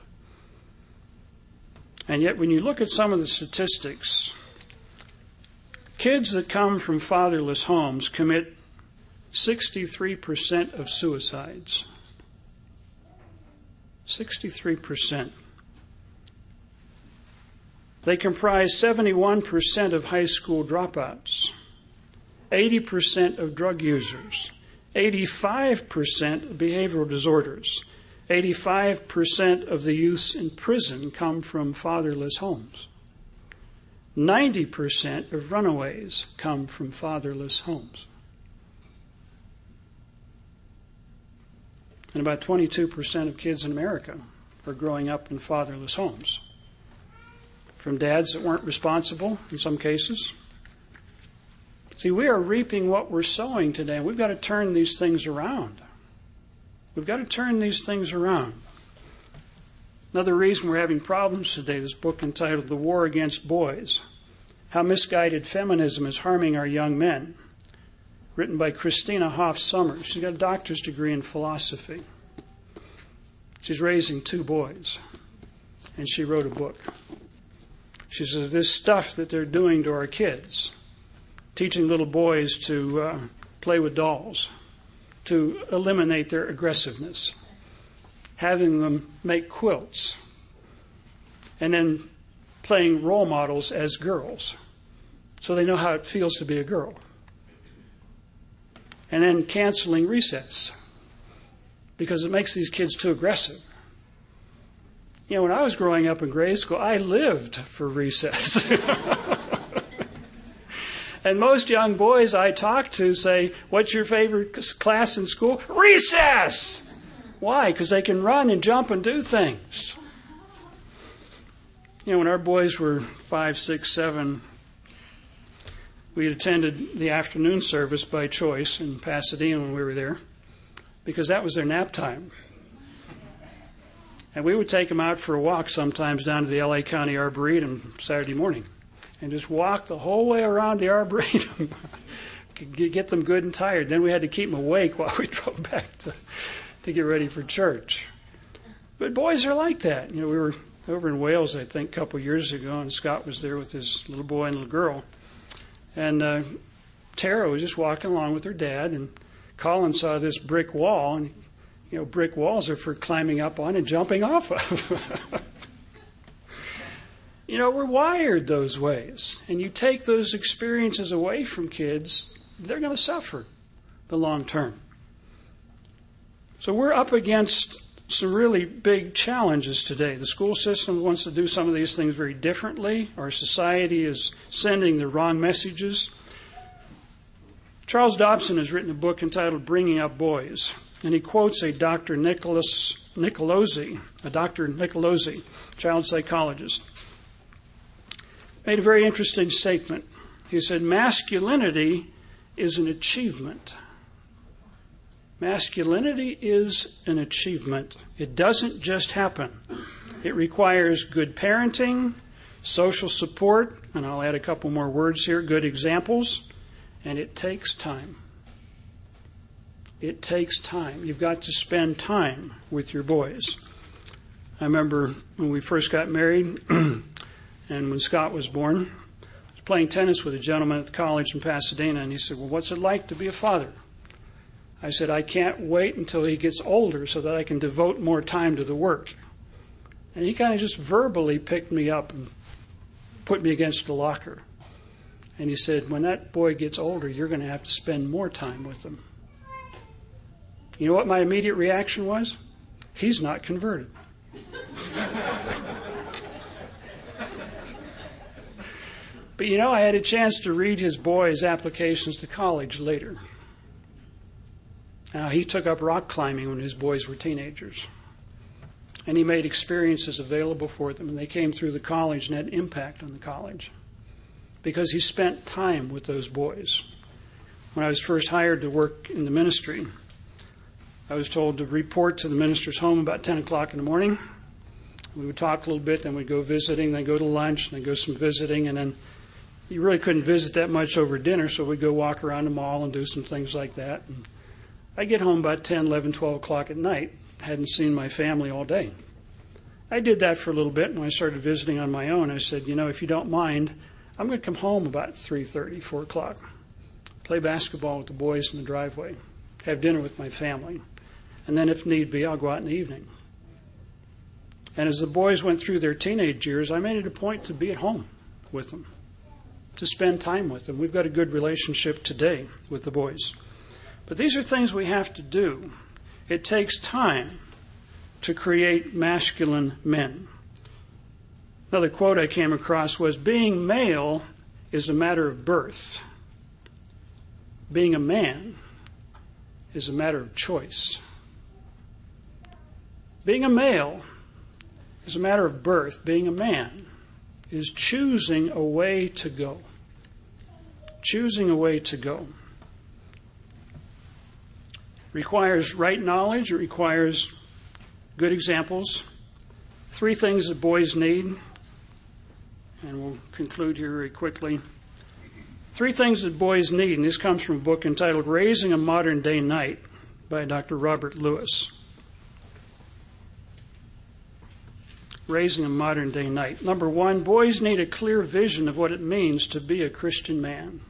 And yet, when you look at some of the statistics, kids that come from fatherless homes commit 63% of suicides. 63%. They comprise 71% of high school dropouts, 80% of drug users, 85% of behavioral disorders, 85% of the youths in prison come from fatherless homes. 90% of runaways come from fatherless homes. And about 22% of kids in America are growing up in fatherless homes from dads that weren't responsible in some cases. See, we are reaping what we're sowing today. We've got to turn these things around. We've got to turn these things around. Another reason we're having problems today, this book entitled The War Against Boys How Misguided Feminism is Harming Our Young Men, written by Christina Hoff Sommers. She's got a doctor's degree in philosophy. She's raising two boys, and she wrote a book. She says, This stuff that they're doing to our kids, teaching little boys to uh, play with dolls, to eliminate their aggressiveness, having them make quilts, and then playing role models as girls so they know how it feels to be a girl. And then canceling recess because it makes these kids too aggressive. You know, when I was growing up in grade school, I lived for recess. and most young boys I talk to say, What's your favorite class in school? Recess! Why? Because they can run and jump and do things. You know, when our boys were five, six, seven, we attended the afternoon service by choice in Pasadena when we were there because that was their nap time. And we would take them out for a walk sometimes down to the LA County Arboretum Saturday morning and just walk the whole way around the Arboretum. get them good and tired. Then we had to keep them awake while we drove back to, to get ready for church. But boys are like that. You know, we were over in Wales, I think, a couple of years ago, and Scott was there with his little boy and little girl. And uh, Tara was just walking along with her dad, and Colin saw this brick wall, and you know, brick walls are for climbing up on and jumping off of. you know, we're wired those ways. And you take those experiences away from kids, they're going to suffer the long term. So we're up against some really big challenges today. The school system wants to do some of these things very differently. Our society is sending the wrong messages. Charles Dobson has written a book entitled Bringing Up Boys and he quotes a Dr. Nicholas Nicolosi, a Dr. Nicolosi, child psychologist, made a very interesting statement. He said, Masculinity is an achievement. Masculinity is an achievement. It doesn't just happen. It requires good parenting, social support, and I'll add a couple more words here good examples, and it takes time. It takes time. You've got to spend time with your boys. I remember when we first got married and when Scott was born, I was playing tennis with a gentleman at college in Pasadena, and he said, Well, what's it like to be a father? I said, I can't wait until he gets older so that I can devote more time to the work. And he kind of just verbally picked me up and put me against the locker. And he said, When that boy gets older, you're going to have to spend more time with him. You know what my immediate reaction was? He's not converted. but you know, I had a chance to read his boy's applications to college later. Now, he took up rock climbing when his boys were teenagers. And he made experiences available for them, and they came through the college and had impact on the college because he spent time with those boys. When I was first hired to work in the ministry, I was told to report to the minister's home about 10 o'clock in the morning. We would talk a little bit, then we'd go visiting, then go to lunch, then go some visiting, and then you really couldn't visit that much over dinner, so we'd go walk around the mall and do some things like that. And I get home about 10, 11, 12 o'clock at night. Hadn't seen my family all day. I did that for a little bit. When I started visiting on my own, I said, you know, if you don't mind, I'm going to come home about 3.30, 4 o'clock, play basketball with the boys in the driveway, have dinner with my family, and then if need be, I'll go out in the evening. And as the boys went through their teenage years, I made it a point to be at home with them, to spend time with them. We've got a good relationship today with the boys. But these are things we have to do. It takes time to create masculine men. Another quote I came across was Being male is a matter of birth, being a man is a matter of choice. Being a male is a matter of birth, being a man is choosing a way to go. Choosing a way to go requires right knowledge, it requires good examples. Three things that boys need, and we'll conclude here very quickly. Three things that boys need, and this comes from a book entitled Raising a Modern Day Knight by Dr. Robert Lewis. Raising a Modern Day Knight. Number one, boys need a clear vision of what it means to be a Christian man.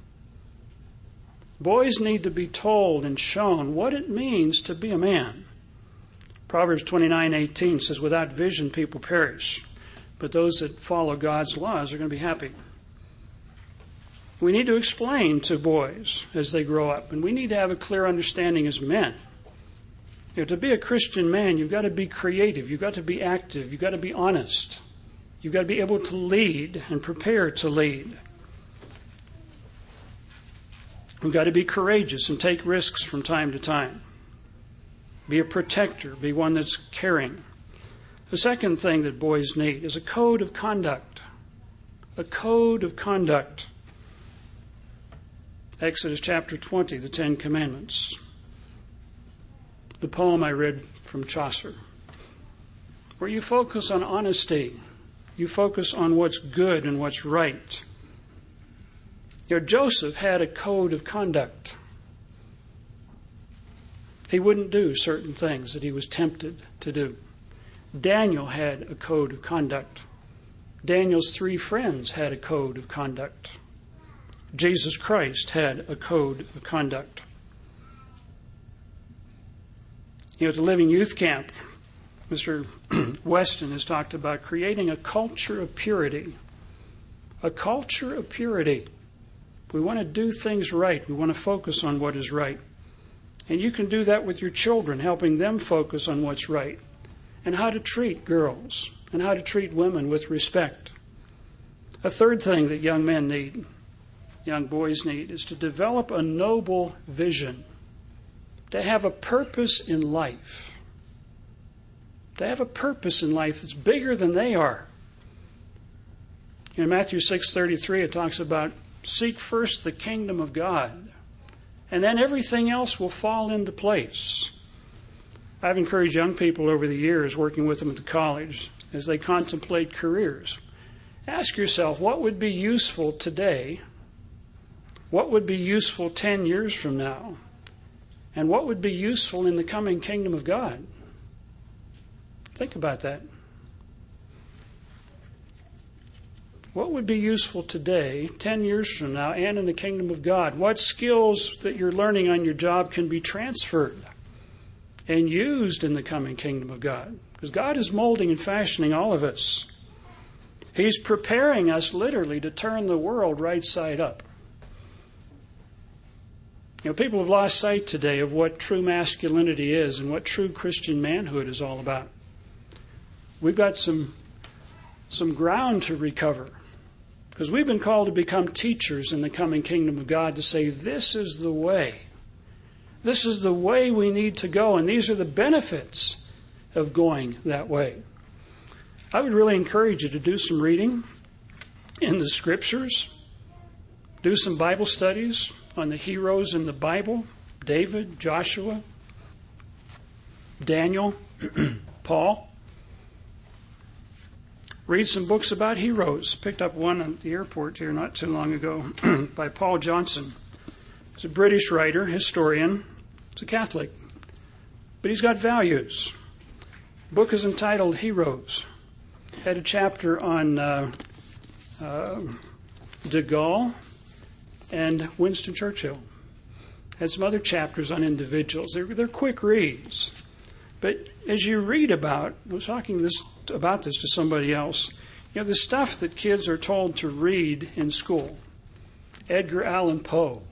Boys need to be told and shown what it means to be a man. Proverbs 29:18 says without vision people perish, but those that follow God's laws are going to be happy. We need to explain to boys as they grow up, and we need to have a clear understanding as men. You know, to be a Christian man, you've got to be creative, you've got to be active, you've got to be honest, you've got to be able to lead and prepare to lead. We've got to be courageous and take risks from time to time. Be a protector, be one that's caring. The second thing that boys need is a code of conduct. A code of conduct. Exodus chapter 20, the Ten Commandments. The poem I read from Chaucer, where you focus on honesty, you focus on what's good and what's right. You know, Joseph had a code of conduct. He wouldn't do certain things that he was tempted to do. Daniel had a code of conduct. Daniel's three friends had a code of conduct. Jesus Christ had a code of conduct. You know, at the Living Youth Camp, Mr. Weston has talked about creating a culture of purity. A culture of purity. We want to do things right. We want to focus on what is right. And you can do that with your children, helping them focus on what's right and how to treat girls and how to treat women with respect. A third thing that young men need, young boys need, is to develop a noble vision, to have a purpose in life, to have a purpose in life that's bigger than they are. In Matthew 6:33 it talks about seek first the kingdom of God, and then everything else will fall into place. I've encouraged young people over the years, working with them at the college, as they contemplate careers. Ask yourself what would be useful today? What would be useful 10 years from now? And what would be useful in the coming kingdom of God? Think about that. What would be useful today, 10 years from now, and in the kingdom of God? What skills that you're learning on your job can be transferred and used in the coming kingdom of God? Because God is molding and fashioning all of us. He's preparing us literally to turn the world right side up. You know, people have lost sight today of what true masculinity is and what true Christian manhood is all about. We've got some, some ground to recover. Because we've been called to become teachers in the coming kingdom of God to say, this is the way. This is the way we need to go, and these are the benefits of going that way. I would really encourage you to do some reading in the scriptures, do some Bible studies on the heroes in the Bible David, Joshua, Daniel, Paul. Read some books about heroes. Picked up one at the airport here not too long ago by Paul Johnson. He's a British writer, historian. He's a Catholic. But he's got values. The book is entitled Heroes. Had a chapter on uh, uh, de Gaulle and Winston Churchill. Had some other chapters on individuals. They're, they're quick reads. But as you read about, I was talking this about this to somebody else. You know, the stuff that kids are told to read in school Edgar Allan Poe,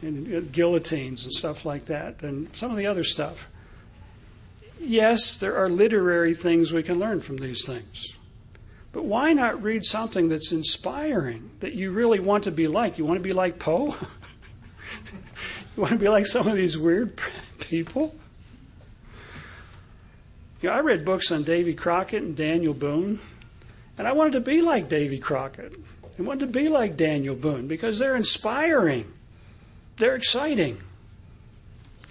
and uh, guillotines and stuff like that, and some of the other stuff. Yes, there are literary things we can learn from these things. But why not read something that's inspiring, that you really want to be like? You want to be like Poe? you want to be like some of these weird people? You know, I read books on Davy Crockett and Daniel Boone, and I wanted to be like Davy Crockett. I wanted to be like Daniel Boone because they're inspiring. They're exciting.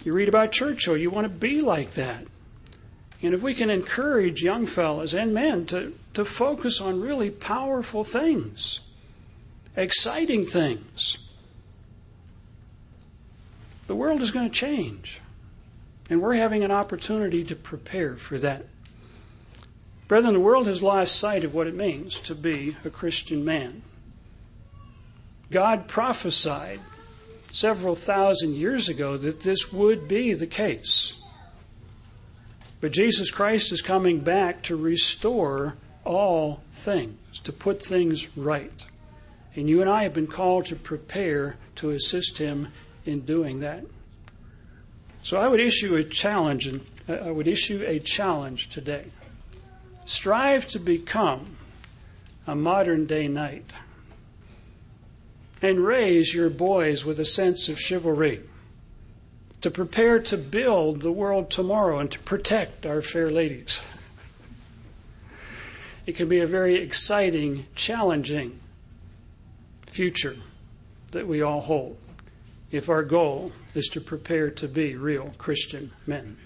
You read about Churchill, you want to be like that. And if we can encourage young fellows and men to, to focus on really powerful things, exciting things, the world is going to change. And we're having an opportunity to prepare for that. Brethren, the world has lost sight of what it means to be a Christian man. God prophesied several thousand years ago that this would be the case. But Jesus Christ is coming back to restore all things, to put things right. And you and I have been called to prepare to assist him in doing that. So I would issue a challenge, and uh, I would issue a challenge today. Strive to become a modern day knight, and raise your boys with a sense of chivalry, to prepare to build the world tomorrow and to protect our fair ladies. It can be a very exciting, challenging future that we all hold if our goal is to prepare to be real Christian men.